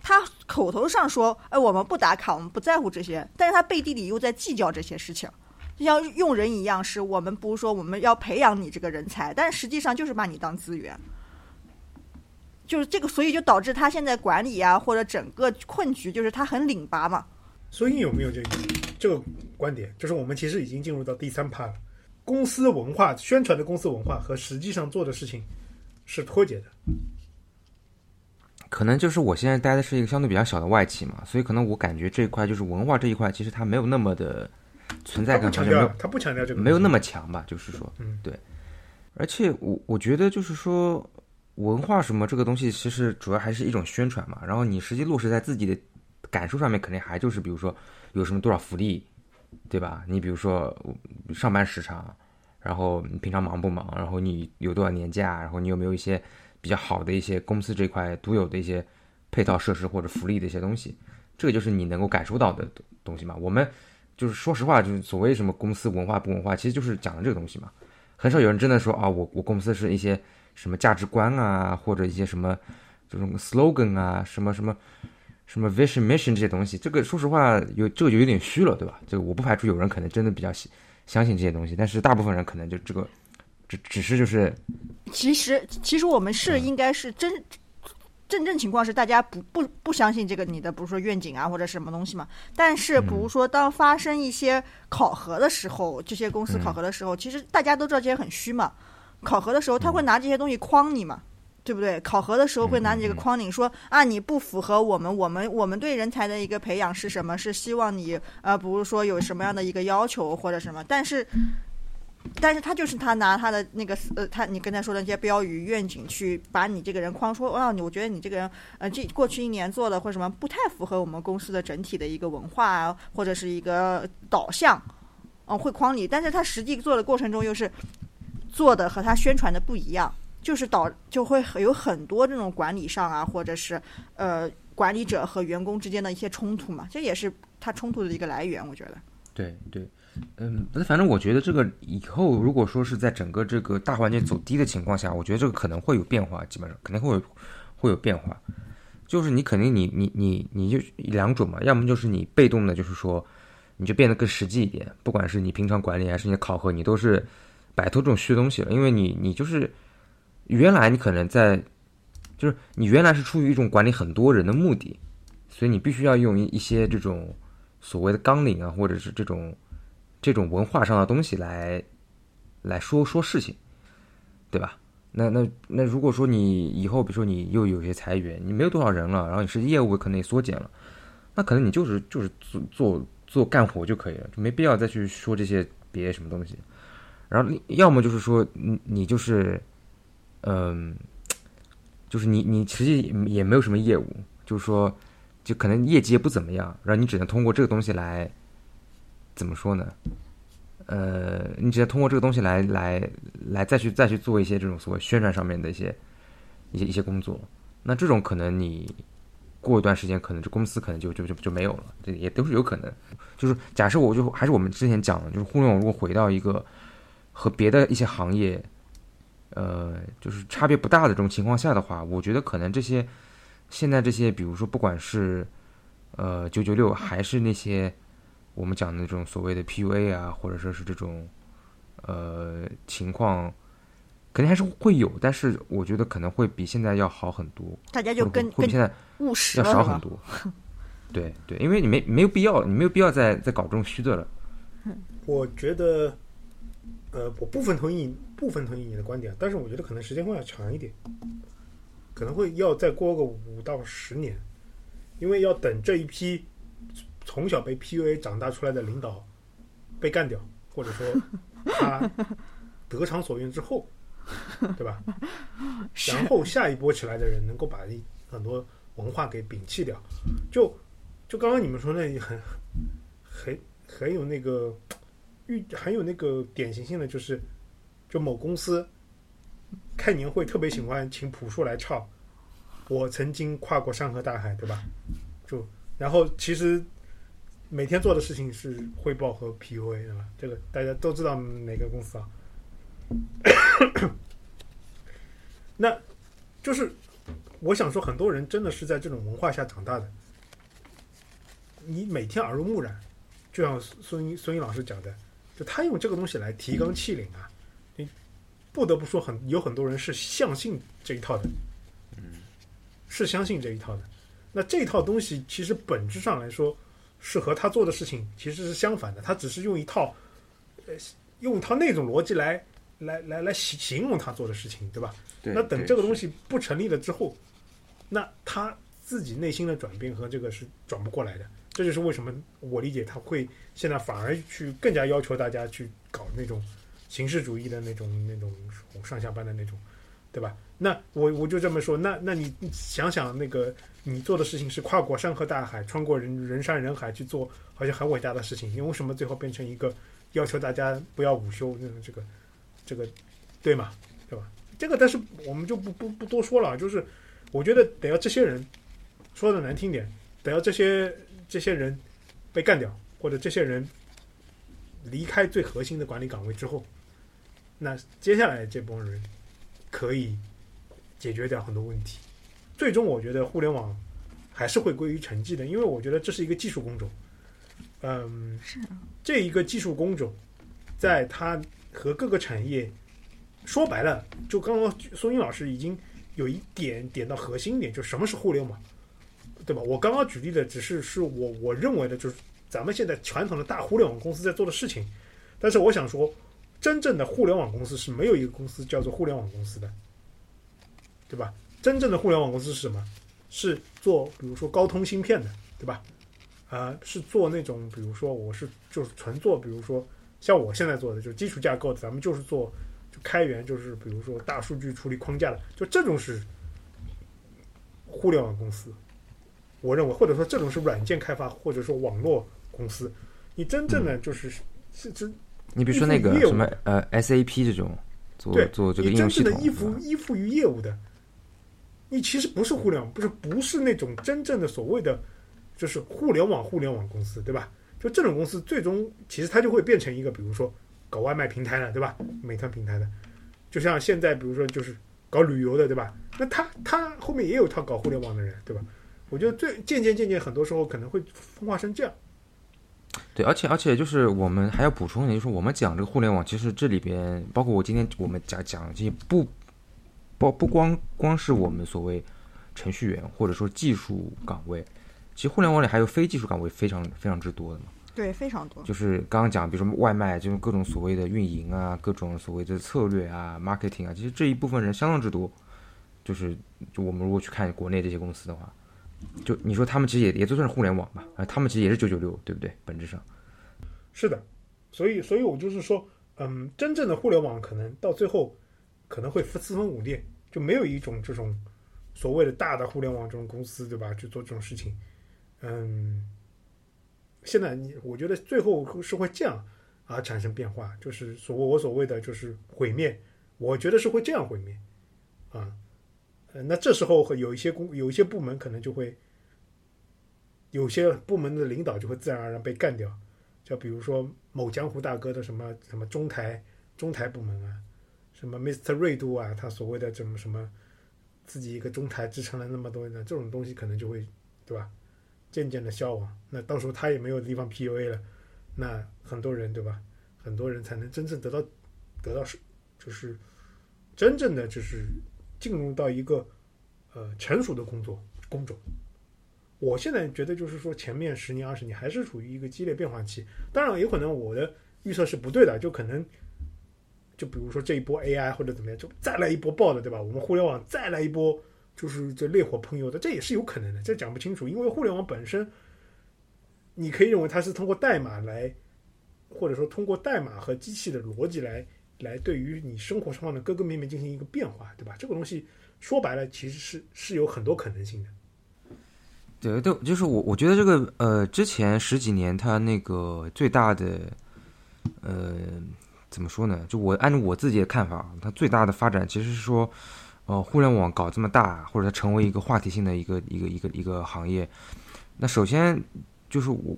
他口头上说，哎，我们不打卡，我们不在乎这些，但是他背地里又在计较这些事情，就像用人一样，是我们不是说我们要培养你这个人才，但实际上就是把你当资源，就是这个，所以就导致他现在管理啊，或者整个困局，就是他很拧巴嘛。所以有没有这个这个观点？就是我们其实已经进入到第三趴了。公司文化宣传的公司文化和实际上做的事情是脱节的。可能就是我现在待的是一个相对比较小的外企嘛，所以可能我感觉这一块就是文化这一块，其实它没有那么的存在感，强调他不强调这个，没有那么强吧？就是说，嗯，对。而且我我觉得就是说，文化什么这个东西，其实主要还是一种宣传嘛。然后你实际落实在自己的。感受上面肯定还就是，比如说有什么多少福利，对吧？你比如说上班时长，然后你平常忙不忙，然后你有多少年假，然后你有没有一些比较好的一些公司这块独有的一些配套设施或者福利的一些东西，这个就是你能够感受到的东西嘛。我们就是说实话，就是所谓什么公司文化不文化，其实就是讲的这个东西嘛。很少有人真的说啊，我我公司是一些什么价值观啊，或者一些什么这种 slogan 啊，什么什么。什么 vision mission 这些东西，这个说实话有这个就有点虚了，对吧？这个我不排除有人可能真的比较相信这些东西，但是大部分人可能就这个只只是就是，其实其实我们是应该是真真正情况是大家不不不相信这个你的，比如说愿景啊或者什么东西嘛。但是比如说当发生一些考核的时候，这些公司考核的时候，其实大家都知道这些很虚嘛。考核的时候他会拿这些东西框你嘛。对不对？考核的时候会拿你这个框你说啊，你不符合我们，我们我们对人才的一个培养是什么？是希望你呃，比如说有什么样的一个要求或者什么？但是，但是他就是他拿他的那个呃，他你刚才说的那些标语愿景去把你这个人框说，啊，你我觉得你这个人呃，这过去一年做的或什么不太符合我们公司的整体的一个文化啊，或者是一个导向，嗯，会框你。但是他实际做的过程中又是做的和他宣传的不一样。就是导就会有很多这种管理上啊，或者是呃管理者和员工之间的一些冲突嘛，这也是他冲突的一个来源，我觉得。对对，嗯，反正我觉得这个以后如果说是在整个这个大环境走低的情况下，我觉得这个可能会有变化，基本上肯定会会有变化。就是你肯定你你你你就两种嘛，要么就是你被动的，就是说你就变得更实际一点，不管是你平常管理还是你的考核，你都是摆脱这种虚东西了，因为你你就是。原来你可能在，就是你原来是出于一种管理很多人的目的，所以你必须要用一些这种所谓的纲领啊，或者是这种这种文化上的东西来来说说事情，对吧？那那那如果说你以后比如说你又有些裁员，你没有多少人了，然后你是业务可能也缩减了，那可能你就是就是做做做干活就可以了，就没必要再去说这些别什么东西。然后要么就是说你你就是。嗯，就是你你实际也没有什么业务，就是说，就可能业绩也不怎么样，然后你只能通过这个东西来，怎么说呢？呃，你只要通过这个东西来来来再去再去做一些这种所谓宣传上面的一些一些一些工作。那这种可能你过一段时间，可能这公司可能就就就就没有了，这也都是有可能。就是假设我就还是我们之前讲的，就是互联网如果回到一个和别的一些行业。呃，就是差别不大的这种情况下的话，我觉得可能这些现在这些，比如说不管是呃九九六，还是那些我们讲的这种所谓的 PUA 啊，或者说是这种呃情况肯定还是会有，但是我觉得可能会比现在要好很多，大家就跟跟会比现在务实要？少很多。对对，因为你没没有必要，你没有必要再再搞这种虚的了。我觉得，呃，我部分同意部分同意你的观点，但是我觉得可能时间会要长一点，可能会要再过个五到十年，因为要等这一批从小被 PUA 长大出来的领导被干掉，或者说 他得偿所愿之后，对吧？然后下一波起来的人能够把一很多文化给摒弃掉，就就刚刚你们说那很很很有那个预很有那个典型性的就是，就某公司开年会特别喜欢请朴树来唱，我曾经跨过山河大海，对吧？就然后其实每天做的事情是汇报和 PUA，对吧？这个大家都知道哪个公司啊？那就是我想说，很多人真的是在这种文化下长大的，你每天耳濡目染，就像孙一孙英老师讲的，就他用这个东西来提纲挈领啊，你不得不说很有很多人是相信这一套的，是相信这一套的。那这套东西其实本质上来说是和他做的事情其实是相反的，他只是用一套呃用一套那种逻辑来来来来形形容他做的事情，对吧？对那等这个东西不成立了之后，那他自己内心的转变和这个是转不过来的。这就是为什么我理解他会现在反而去更加要求大家去搞那种形式主义的那种那种上下班的那种，对吧？那我我就这么说，那那你想想那个你做的事情是跨过山河大海，穿过人人山人海去做，好像很伟大的事情，你为什么最后变成一个要求大家不要午休这个这个对吗？对吧？这个但是我们就不不不多说了，就是我觉得得要这些人说的难听点，得要这些这些人被干掉，或者这些人离开最核心的管理岗位之后，那接下来这帮人可以解决掉很多问题。最终，我觉得互联网还是会归于沉寂的，因为我觉得这是一个技术工种。嗯，是这一个技术工种，在它和各个产业说白了，就刚刚松英老师已经有一点点到核心点，就什么是互联网，对吧？我刚刚举例的只是是我我认为的，就是咱们现在传统的大互联网公司在做的事情。但是我想说，真正的互联网公司是没有一个公司叫做互联网公司的，对吧？真正的互联网公司是什么？是做比如说高通芯片的，对吧？啊、是做那种比如说我是就是纯做，比如说像我现在做的就是基础架构的，咱们就是做就开源，就是比如说大数据处理框架的，就这种是互联网公司。我认为，或者说这种是软件开发，或者说网络公司。你真正的就是、是真你比如说那个什么呃 SAP 这种做做这个你应用系统真正的依附依附于业务的，你其实不是互联网，不是不是那种真正的所谓的就是互联网互联网公司，对吧？就这种公司最终其实它就会变成一个，比如说搞外卖平台的，对吧？美团平台的，就像现在比如说就是搞旅游的，对吧？那他他后面也有一套搞互联网的人，对吧？我觉得最渐渐渐渐很多时候可能会分化成这样。对，而且而且就是我们还要补充一点，就是我们讲这个互联网，其实这里边包括我今天我们讲讲这些不不不光光是我们所谓程序员或者说技术岗位，其实互联网里还有非技术岗位非常非常之多的嘛。对，非常多。就是刚刚讲，比如说外卖，就是各种所谓的运营啊，各种所谓的策略啊、marketing 啊，其实这一部分人相当之多。就是就我们如果去看国内这些公司的话，就你说他们其实也也就算是互联网吧，啊，他们其实也是九九六，对不对？本质上，是的，所以所以我就是说，嗯，真正的互联网可能到最后可能会四分五裂，就没有一种这种所谓的大的互联网这种公司，对吧？去做这种事情，嗯，现在你我觉得最后是会这样啊产生变化，就是所谓我所谓的就是毁灭，我觉得是会这样毁灭啊。呃，那这时候会有一些公有一些部门可能就会，有些部门的领导就会自然而然被干掉，就比如说某江湖大哥的什么什么中台中台部门啊，什么 Mr. 瑞度啊，他所谓的什么什么自己一个中台支撑了那么多年，这种东西可能就会对吧，渐渐的消亡。那到时候他也没有地方 PUA 了，那很多人对吧，很多人才能真正得到得到是就是真正的就是进入到一个呃成熟的工作工种。我现在觉得就是说，前面十年二十年还是处于一个激烈变化期。当然，有可能我的预测是不对的，就可能就比如说这一波 AI 或者怎么样，就再来一波爆的，对吧？我们互联网再来一波，就是这烈火烹油的，这也是有可能的，这讲不清楚。因为互联网本身，你可以认为它是通过代码来，或者说通过代码和机器的逻辑来来对于你生活上的各个面面进行一个变化，对吧？这个东西说白了，其实是是有很多可能性的。对，对，就是我，我觉得这个呃，之前十几年它那个最大的呃，怎么说呢？就我按照我自己的看法，它最大的发展其实是说，呃，互联网搞这么大，或者它成为一个话题性的一个一个一个一个行业。那首先就是我，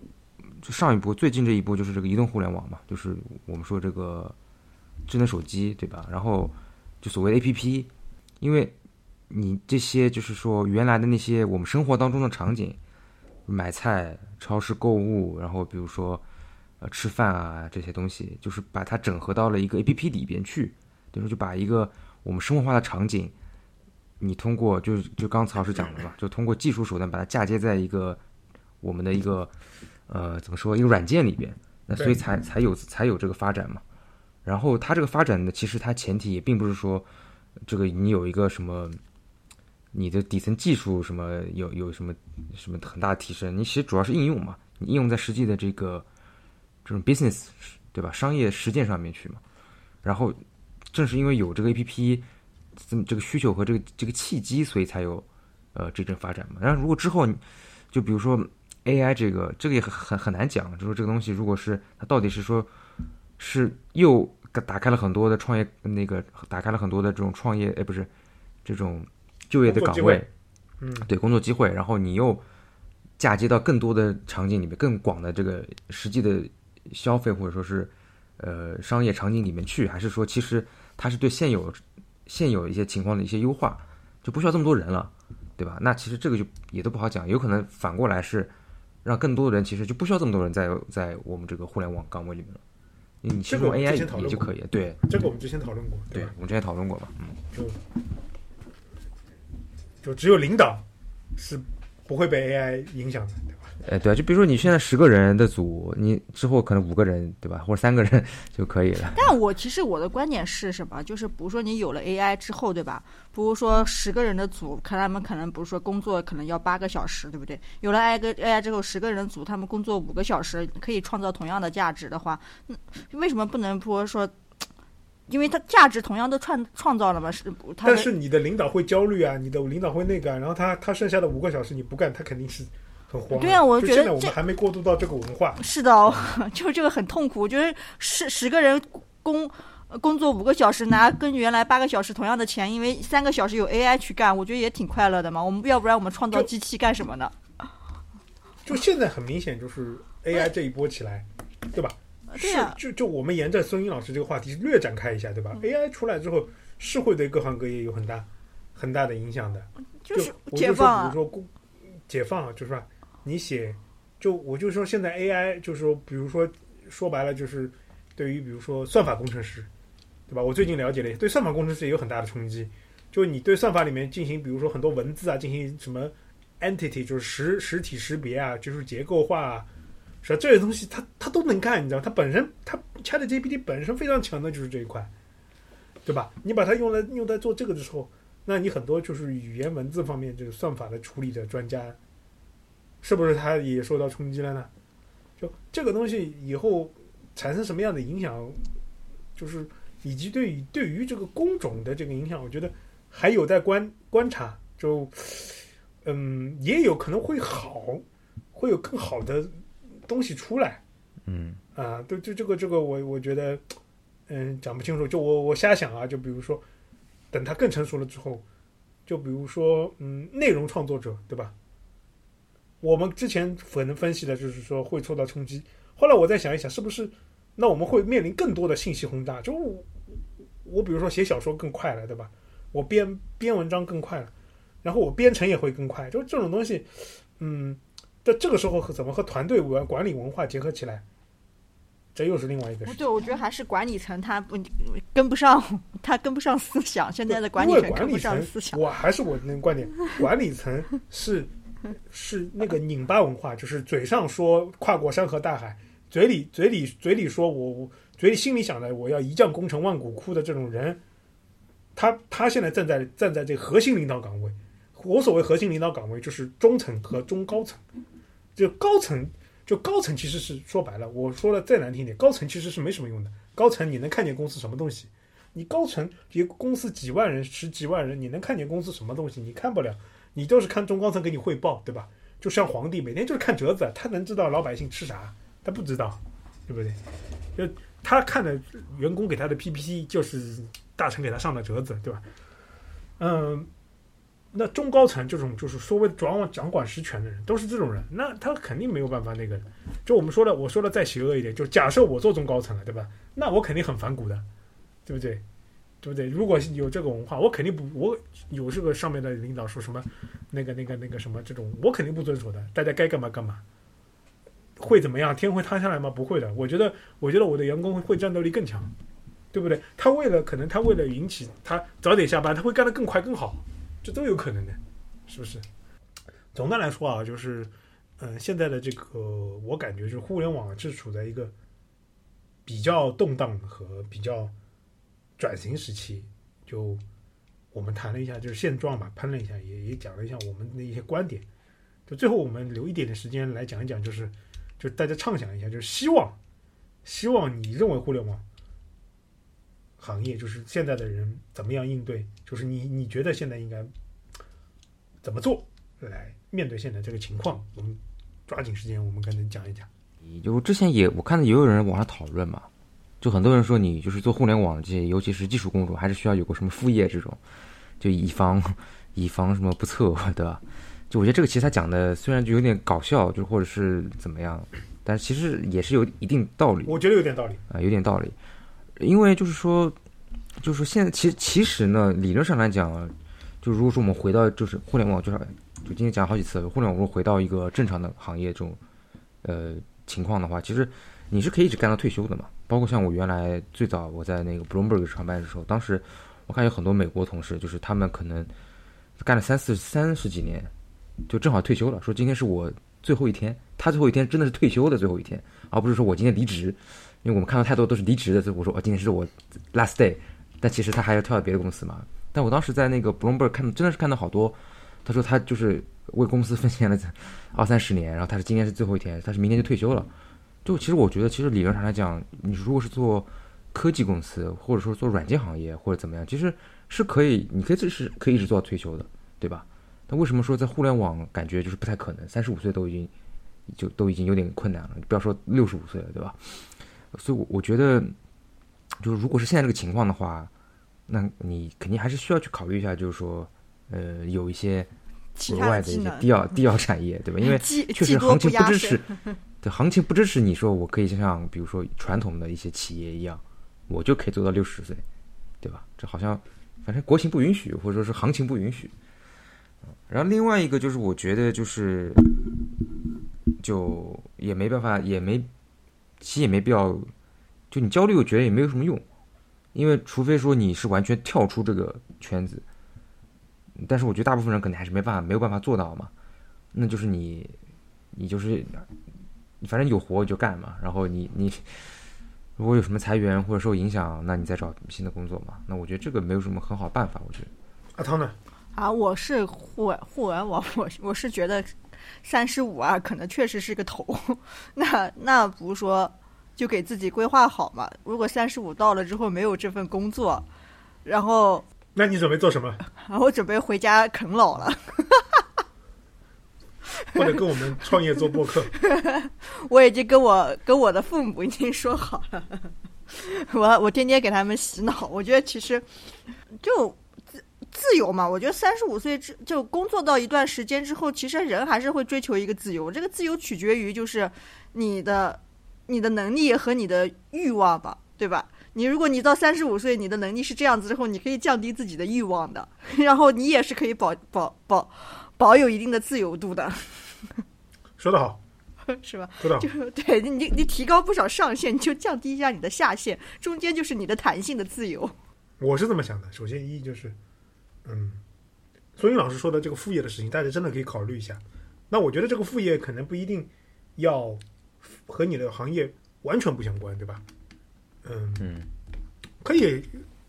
就上一波最近这一波就是这个移动互联网嘛，就是我们说这个智能手机，对吧？然后就所谓的 A P P，因为。你这些就是说原来的那些我们生活当中的场景，买菜、超市购物，然后比如说呃吃饭啊这些东西，就是把它整合到了一个 A P P 里边去，等于说就把一个我们生活化的场景，你通过就就刚曹老师讲的嘛，就通过技术手段把它嫁接在一个我们的一个呃怎么说一个软件里边，那所以才才有才有这个发展嘛。然后它这个发展呢，其实它前提也并不是说这个你有一个什么。你的底层技术什么有有什么什么很大的提升？你其实主要是应用嘛，你应用在实际的这个这种 business 对吧？商业实践上面去嘛。然后正是因为有这个 A P P 这么这个需求和这个这个契机，所以才有呃这阵发展嘛。然后如果之后就比如说 A I 这个这个也很很很难讲，就说这个东西如果是它到底是说是又打开了很多的创业那个打开了很多的这种创业哎不是这种。就业的岗位，嗯，对工作机会，然后你又嫁接到更多的场景里面，更广的这个实际的消费或者说是呃商业场景里面去，还是说其实它是对现有现有一些情况的一些优化，就不需要这么多人了，对吧？那其实这个就也都不好讲，有可能反过来是让更多的人其实就不需要这么多人在在我们这个互联网岗位里面了，你其实用 AI 也就可以，对，这个我们之前讨论过，对，我们之前讨论过嘛，嗯，就。就只有领导是不会被 AI 影响的，对吧？哎，对啊，就比如说你现在十个人的组，你之后可能五个人，对吧？或者三个人就可以了。但我其实我的观点是什么？就是比如说你有了 AI 之后，对吧？比如说十个人的组，看他们可能不是说工作可能要八个小时，对不对？有了 AI 个 AI 之后，十个人的组他们工作五个小时，可以创造同样的价值的话，那为什么不能说说？因为它价值同样都创创造了嘛，是。但是你的领导会焦虑啊，你的领导会那个，然后他他剩下的五个小时你不干，他肯定是很慌。对啊，我觉得现在我们还没过渡到这个文化。是的，就这个很痛苦。我觉得十十个人工工作五个小时拿跟原来八个小时同样的钱，因为三个小时有 AI 去干，我觉得也挺快乐的嘛。我们要不然我们创造机器干什么呢？就现在很明显就是 AI 这一波起来，对吧？是，就就我们沿着孙英老师这个话题略展开一下，对吧？AI 出来之后，是会对各行各业有很大很大的影响的。就是解放，比如说工解放，就是说你写，就我就说现在 AI 就是说，比如说说白了就是对于比如说算法工程师，对吧？我最近了解了，对算法工程师也有很大的冲击。就你对算法里面进行，比如说很多文字啊，进行什么 entity，就是实实体识别啊，就是结构化。啊。是？这些东西它它都能干，你知道？它本身它 ChatGPT 本身非常强的就是这一块，对吧？你把它用来用在做这个的时候，那你很多就是语言文字方面这个算法的处理的专家，是不是他也受到冲击了呢？就这个东西以后产生什么样的影响，就是以及对于对于这个工种的这个影响，我觉得还有待观观察。就嗯，也有可能会好，会有更好的。东西出来，嗯啊，对，就这个这个，我我觉得，嗯，讲不清楚。就我我瞎想啊，就比如说，等它更成熟了之后，就比如说，嗯，内容创作者，对吧？我们之前可能分析的就是说会受到冲击。后来我再想一想，是不是那我们会面临更多的信息轰炸？就我比如说写小说更快了，对吧？我编编文章更快了，然后我编程也会更快。就这种东西，嗯。在这个时候和怎么和团队文管理文化结合起来，这又是另外一个事。对，我觉得还是管理层他不跟不上，他跟不上思想。现在的管理层跟不管理层上思想。我还是我那个观点，管理层是是那个拧巴文化，就是嘴上说跨过山河大海，嘴里嘴里嘴里说我我嘴里心里想的我要一将功成万骨枯的这种人，他他现在站在站在这个核心领导岗位。我所谓核心领导岗位就是中层和中高层，就高层就高层其实是说白了，我说的再难听点，高层其实是没什么用的。高层你能看见公司什么东西？你高层一个公司几万人、十几万人，你能看见公司什么东西？你看不了，你都是看中高层给你汇报，对吧？就像皇帝每天就是看折子，他能知道老百姓吃啥？他不知道，对不对？就他看的员工给他的 PPT 就是大臣给他上的折子，对吧？嗯，那中高层这种就是所谓掌管掌管实权的人，都是这种人，那他肯定没有办法那个。就我们说的，我说的再邪恶一点，就假设我做中高层了，对吧？那我肯定很反骨的，对不对？对不对？如果有这个文化，我肯定不，我有这个上面的领导说什么，那个那个那个什么这种，我肯定不遵守的。大家该干嘛干嘛。会怎么样？天会塌下来吗？不会的。我觉得，我觉得我的员工会战斗力更强，对不对？他为了可能他为了引起他早点下班，他会干得更快更好，这都有可能的，是不是？总的来说啊，就是，嗯、现在的这个我感觉就是互联网是处在一个比较动荡和比较转型时期。就我们谈了一下就是现状吧，喷了一下，也也讲了一下我们的一些观点。就最后我们留一点点时间来讲一讲，就是就大家畅想一下，就是希望希望你认为互联网行业就是现在的人怎么样应对，就是你你觉得现在应该怎么做来面对现在这个情况？我们抓紧时间，我们跟人讲一讲。就之前也我看到也有人网上讨论嘛，就很多人说你就是做互联网这些，尤其是技术工种，还是需要有个什么副业这种，就以防以防什么不测，对吧？就我觉得这个其实他讲的虽然就有点搞笑，就或者是怎么样，但其实也是有一定道理我觉得有点道理。啊、有点道理。因为就是说，就是现在其其实呢，理论上来讲，就如果说我们回到就是互联网，就是就今天讲好几次，互联网如果回到一个正常的行业这种呃情况的话，其实你是可以一直干到退休的嘛。包括像我原来最早我在那个 Bloomberg 上班的时候，当时我看有很多美国同事，就是他们可能干了三四三十几年，就正好退休了，说今天是我最后一天，他最后一天真的是退休的最后一天，而不是说我今天离职，因为我们看到太多都是离职的，所以我说哦今天是我 last day，但其实他还要跳到别的公司嘛。但我当时在那个 Bloomberg 看，真的是看到好多，他说他就是为公司奉献了二三十年，然后他是今天是最后一天，他是明天就退休了。就其实我觉得，其实理论上来讲，你如果是做科技公司，或者说做软件行业或者怎么样，其实是可以，你可以这是可以一直做到退休的，对吧？但为什么说在互联网感觉就是不太可能？三十五岁都已经就都已经有点困难了，不要说六十五岁了，对吧？所以我，我觉得就是如果是现在这个情况的话，那你肯定还是需要去考虑一下，就是说，呃，有一些其额外的一些他的技能，低要低要产业，对吧？因为 确实行情不支持，对行情不支持你说我可以像比如说传统的一些企业一样，我就可以做到六十岁，对吧？这好像反正国情不允许，或者说是行情不允许。嗯然后另外一个就是我觉得就是就也没办法，也没其实也没必要，就你焦虑，我觉得也没有什么用，因为除非说你是完全跳出这个圈子，但是我觉得大部分人肯定还是没办法没有办法做到嘛，那就是你你就是反正有活就干嘛，然后你你 如果有什么裁员或者受影响，那你再找新的工作嘛。那我觉得这个没有什么很好办法，我觉得。阿汤呢？啊，我是互互联网，我我是觉得三十五啊，可能确实是个头。那那不是说就给自己规划好嘛？如果三十五到了之后没有这份工作，然后那你准备做什么？然后准备回家啃老了。或者跟我们创业做播客？我已经跟我跟我的父母已经说好了，我我天天给他们洗脑。我觉得其实就自自由嘛，我觉得三十五岁之就工作到一段时间之后，其实人还是会追求一个自由。这个自由取决于就是你的你的能力和你的欲望吧，对吧？你如果你到三十五岁，你的能力是这样子之后，你可以降低自己的欲望的，然后你也是可以保保保保有一定的自由度的。说得好，是吧？知道就 对你你你提高不少上限，你就降低一下你的下限，中间就是你的弹性的自由。我是这么想的。首先一就是，嗯，孙云老师说的这个副业的事情，大家真的可以考虑一下。那我觉得这个副业可能不一定要和你的行业完全不相关，对吧？嗯嗯，可以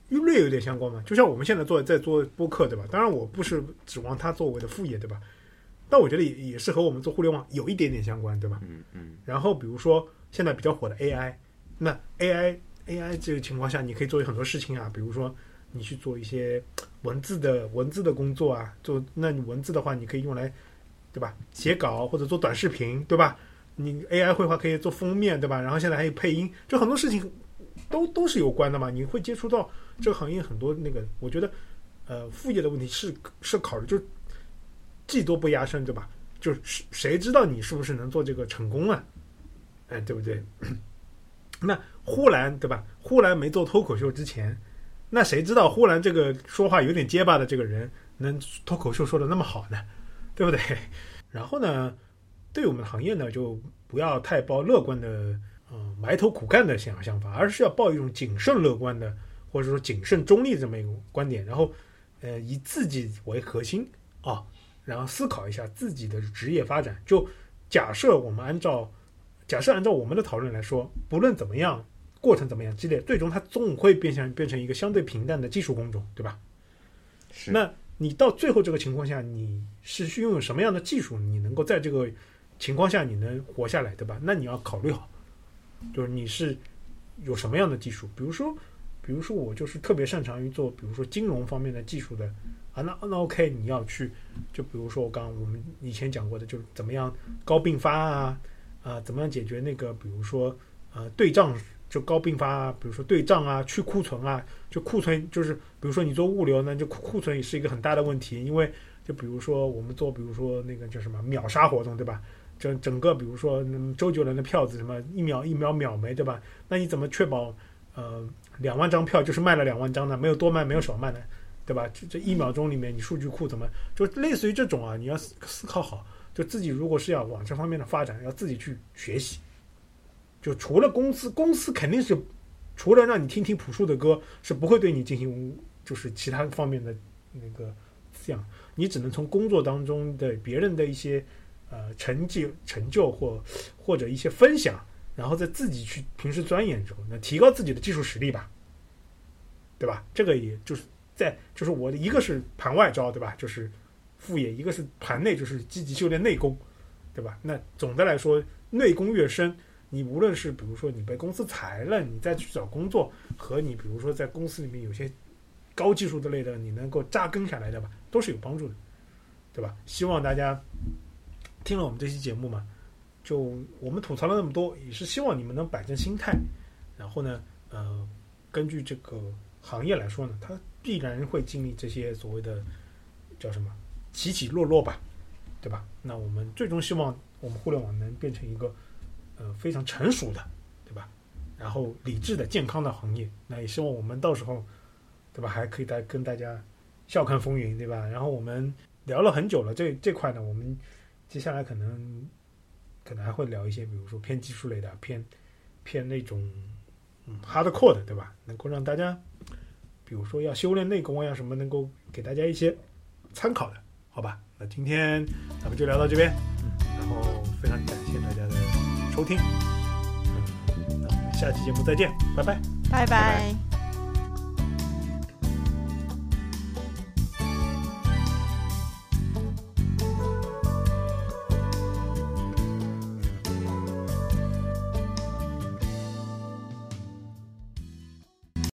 略有点相关嘛。就像我们现在做在做播客，对吧？当然我不是指望它作为的副业，对吧？但我觉得也也是和我们做互联网有一点点相关，对吧？嗯嗯然后比如说现在比较火的 AI，那 AI AI 这个情况下，你可以做很多事情啊，比如说你去做一些文字的文字的工作啊，做那你文字的话，你可以用来对吧写稿或者做短视频，对吧？你 AI 绘画可以做封面，对吧？然后现在还有配音，就很多事情都都是有关的嘛。你会接触到这个行业很多那个，我觉得呃副业的问题是是考虑，就是技多不压身，对吧？就是谁知道你是不是能做这个成功啊？哎，对不对？那呼兰对吧？呼兰没做脱口秀之前，那谁知道呼兰这个说话有点结巴的这个人能脱口秀说的那么好呢？对不对？然后呢，对我们的行业呢，就不要太抱乐观的，嗯、埋头苦干的想想法，而是要抱一种谨慎乐观的，或者说谨慎中立这么一个观点，然后，呃，以自己为核心啊，然后思考一下自己的职业发展。就假设我们按照假设按照我们的讨论来说，不论怎么样，过程怎么样激烈，最终它总会变成变成一个相对平淡的技术工种，对吧？是那你到最后这个情况下，你是去拥有什么样的技术，你能够在这个情况下你能活下来，对吧？那你要考虑好，就是你是有什么样的技术，比如说，比如说我就是特别擅长于做，比如说金融方面的技术的啊，那那 OK，你要去，就比如说我刚刚我们以前讲过的，就是怎么样高并发啊，啊，怎么样解决那个，比如说呃对账就高并发啊，比如说对账啊、去库存啊，就库存就是，比如说你做物流呢，就库库存也是一个很大的问题，因为就比如说我们做，比如说那个叫什么秒杀活动，对吧？整整个比如说周杰伦的票子什么一秒一秒秒没，对吧？那你怎么确保呃两万张票就是卖了两万张呢？没有多卖，没有少卖呢，对吧？这这一秒钟里面你数据库怎么就类似于这种啊？你要思思考好，就自己如果是要往这方面的发展，要自己去学习。就除了公司，公司肯定是除了让你听听朴树的歌，是不会对你进行就是其他方面的那个滋养。你只能从工作当中的别人的一些呃成绩、成就或或者一些分享，然后再自己去平时钻研之后，那提高自己的技术实力吧，对吧？这个也就是在就是我的一个是盘外招，对吧？就是副业，一个是盘内，就是积极修炼内功，对吧？那总的来说，内功越深。你无论是比如说你被公司裁了，你再去找工作，和你比如说在公司里面有些高技术的类的，你能够扎根下来的吧，都是有帮助的，对吧？希望大家听了我们这期节目嘛，就我们吐槽了那么多，也是希望你们能摆正心态，然后呢，呃，根据这个行业来说呢，它必然会经历这些所谓的叫什么起起落落吧，对吧？那我们最终希望我们互联网能变成一个。呃，非常成熟的，对吧？然后理智的、健康的行业，那也希望我们到时候，对吧？还可以再跟大家笑看风云，对吧？然后我们聊了很久了，这这块呢，我们接下来可能可能还会聊一些，比如说偏技术类的、偏偏那种嗯 hardcore 的，对吧？能够让大家，比如说要修炼内功呀什么，能够给大家一些参考的，好吧？那今天咱们就聊到这边，嗯，然后非常感谢大家。收听，嗯，那我们下期节目再见，拜拜，拜拜。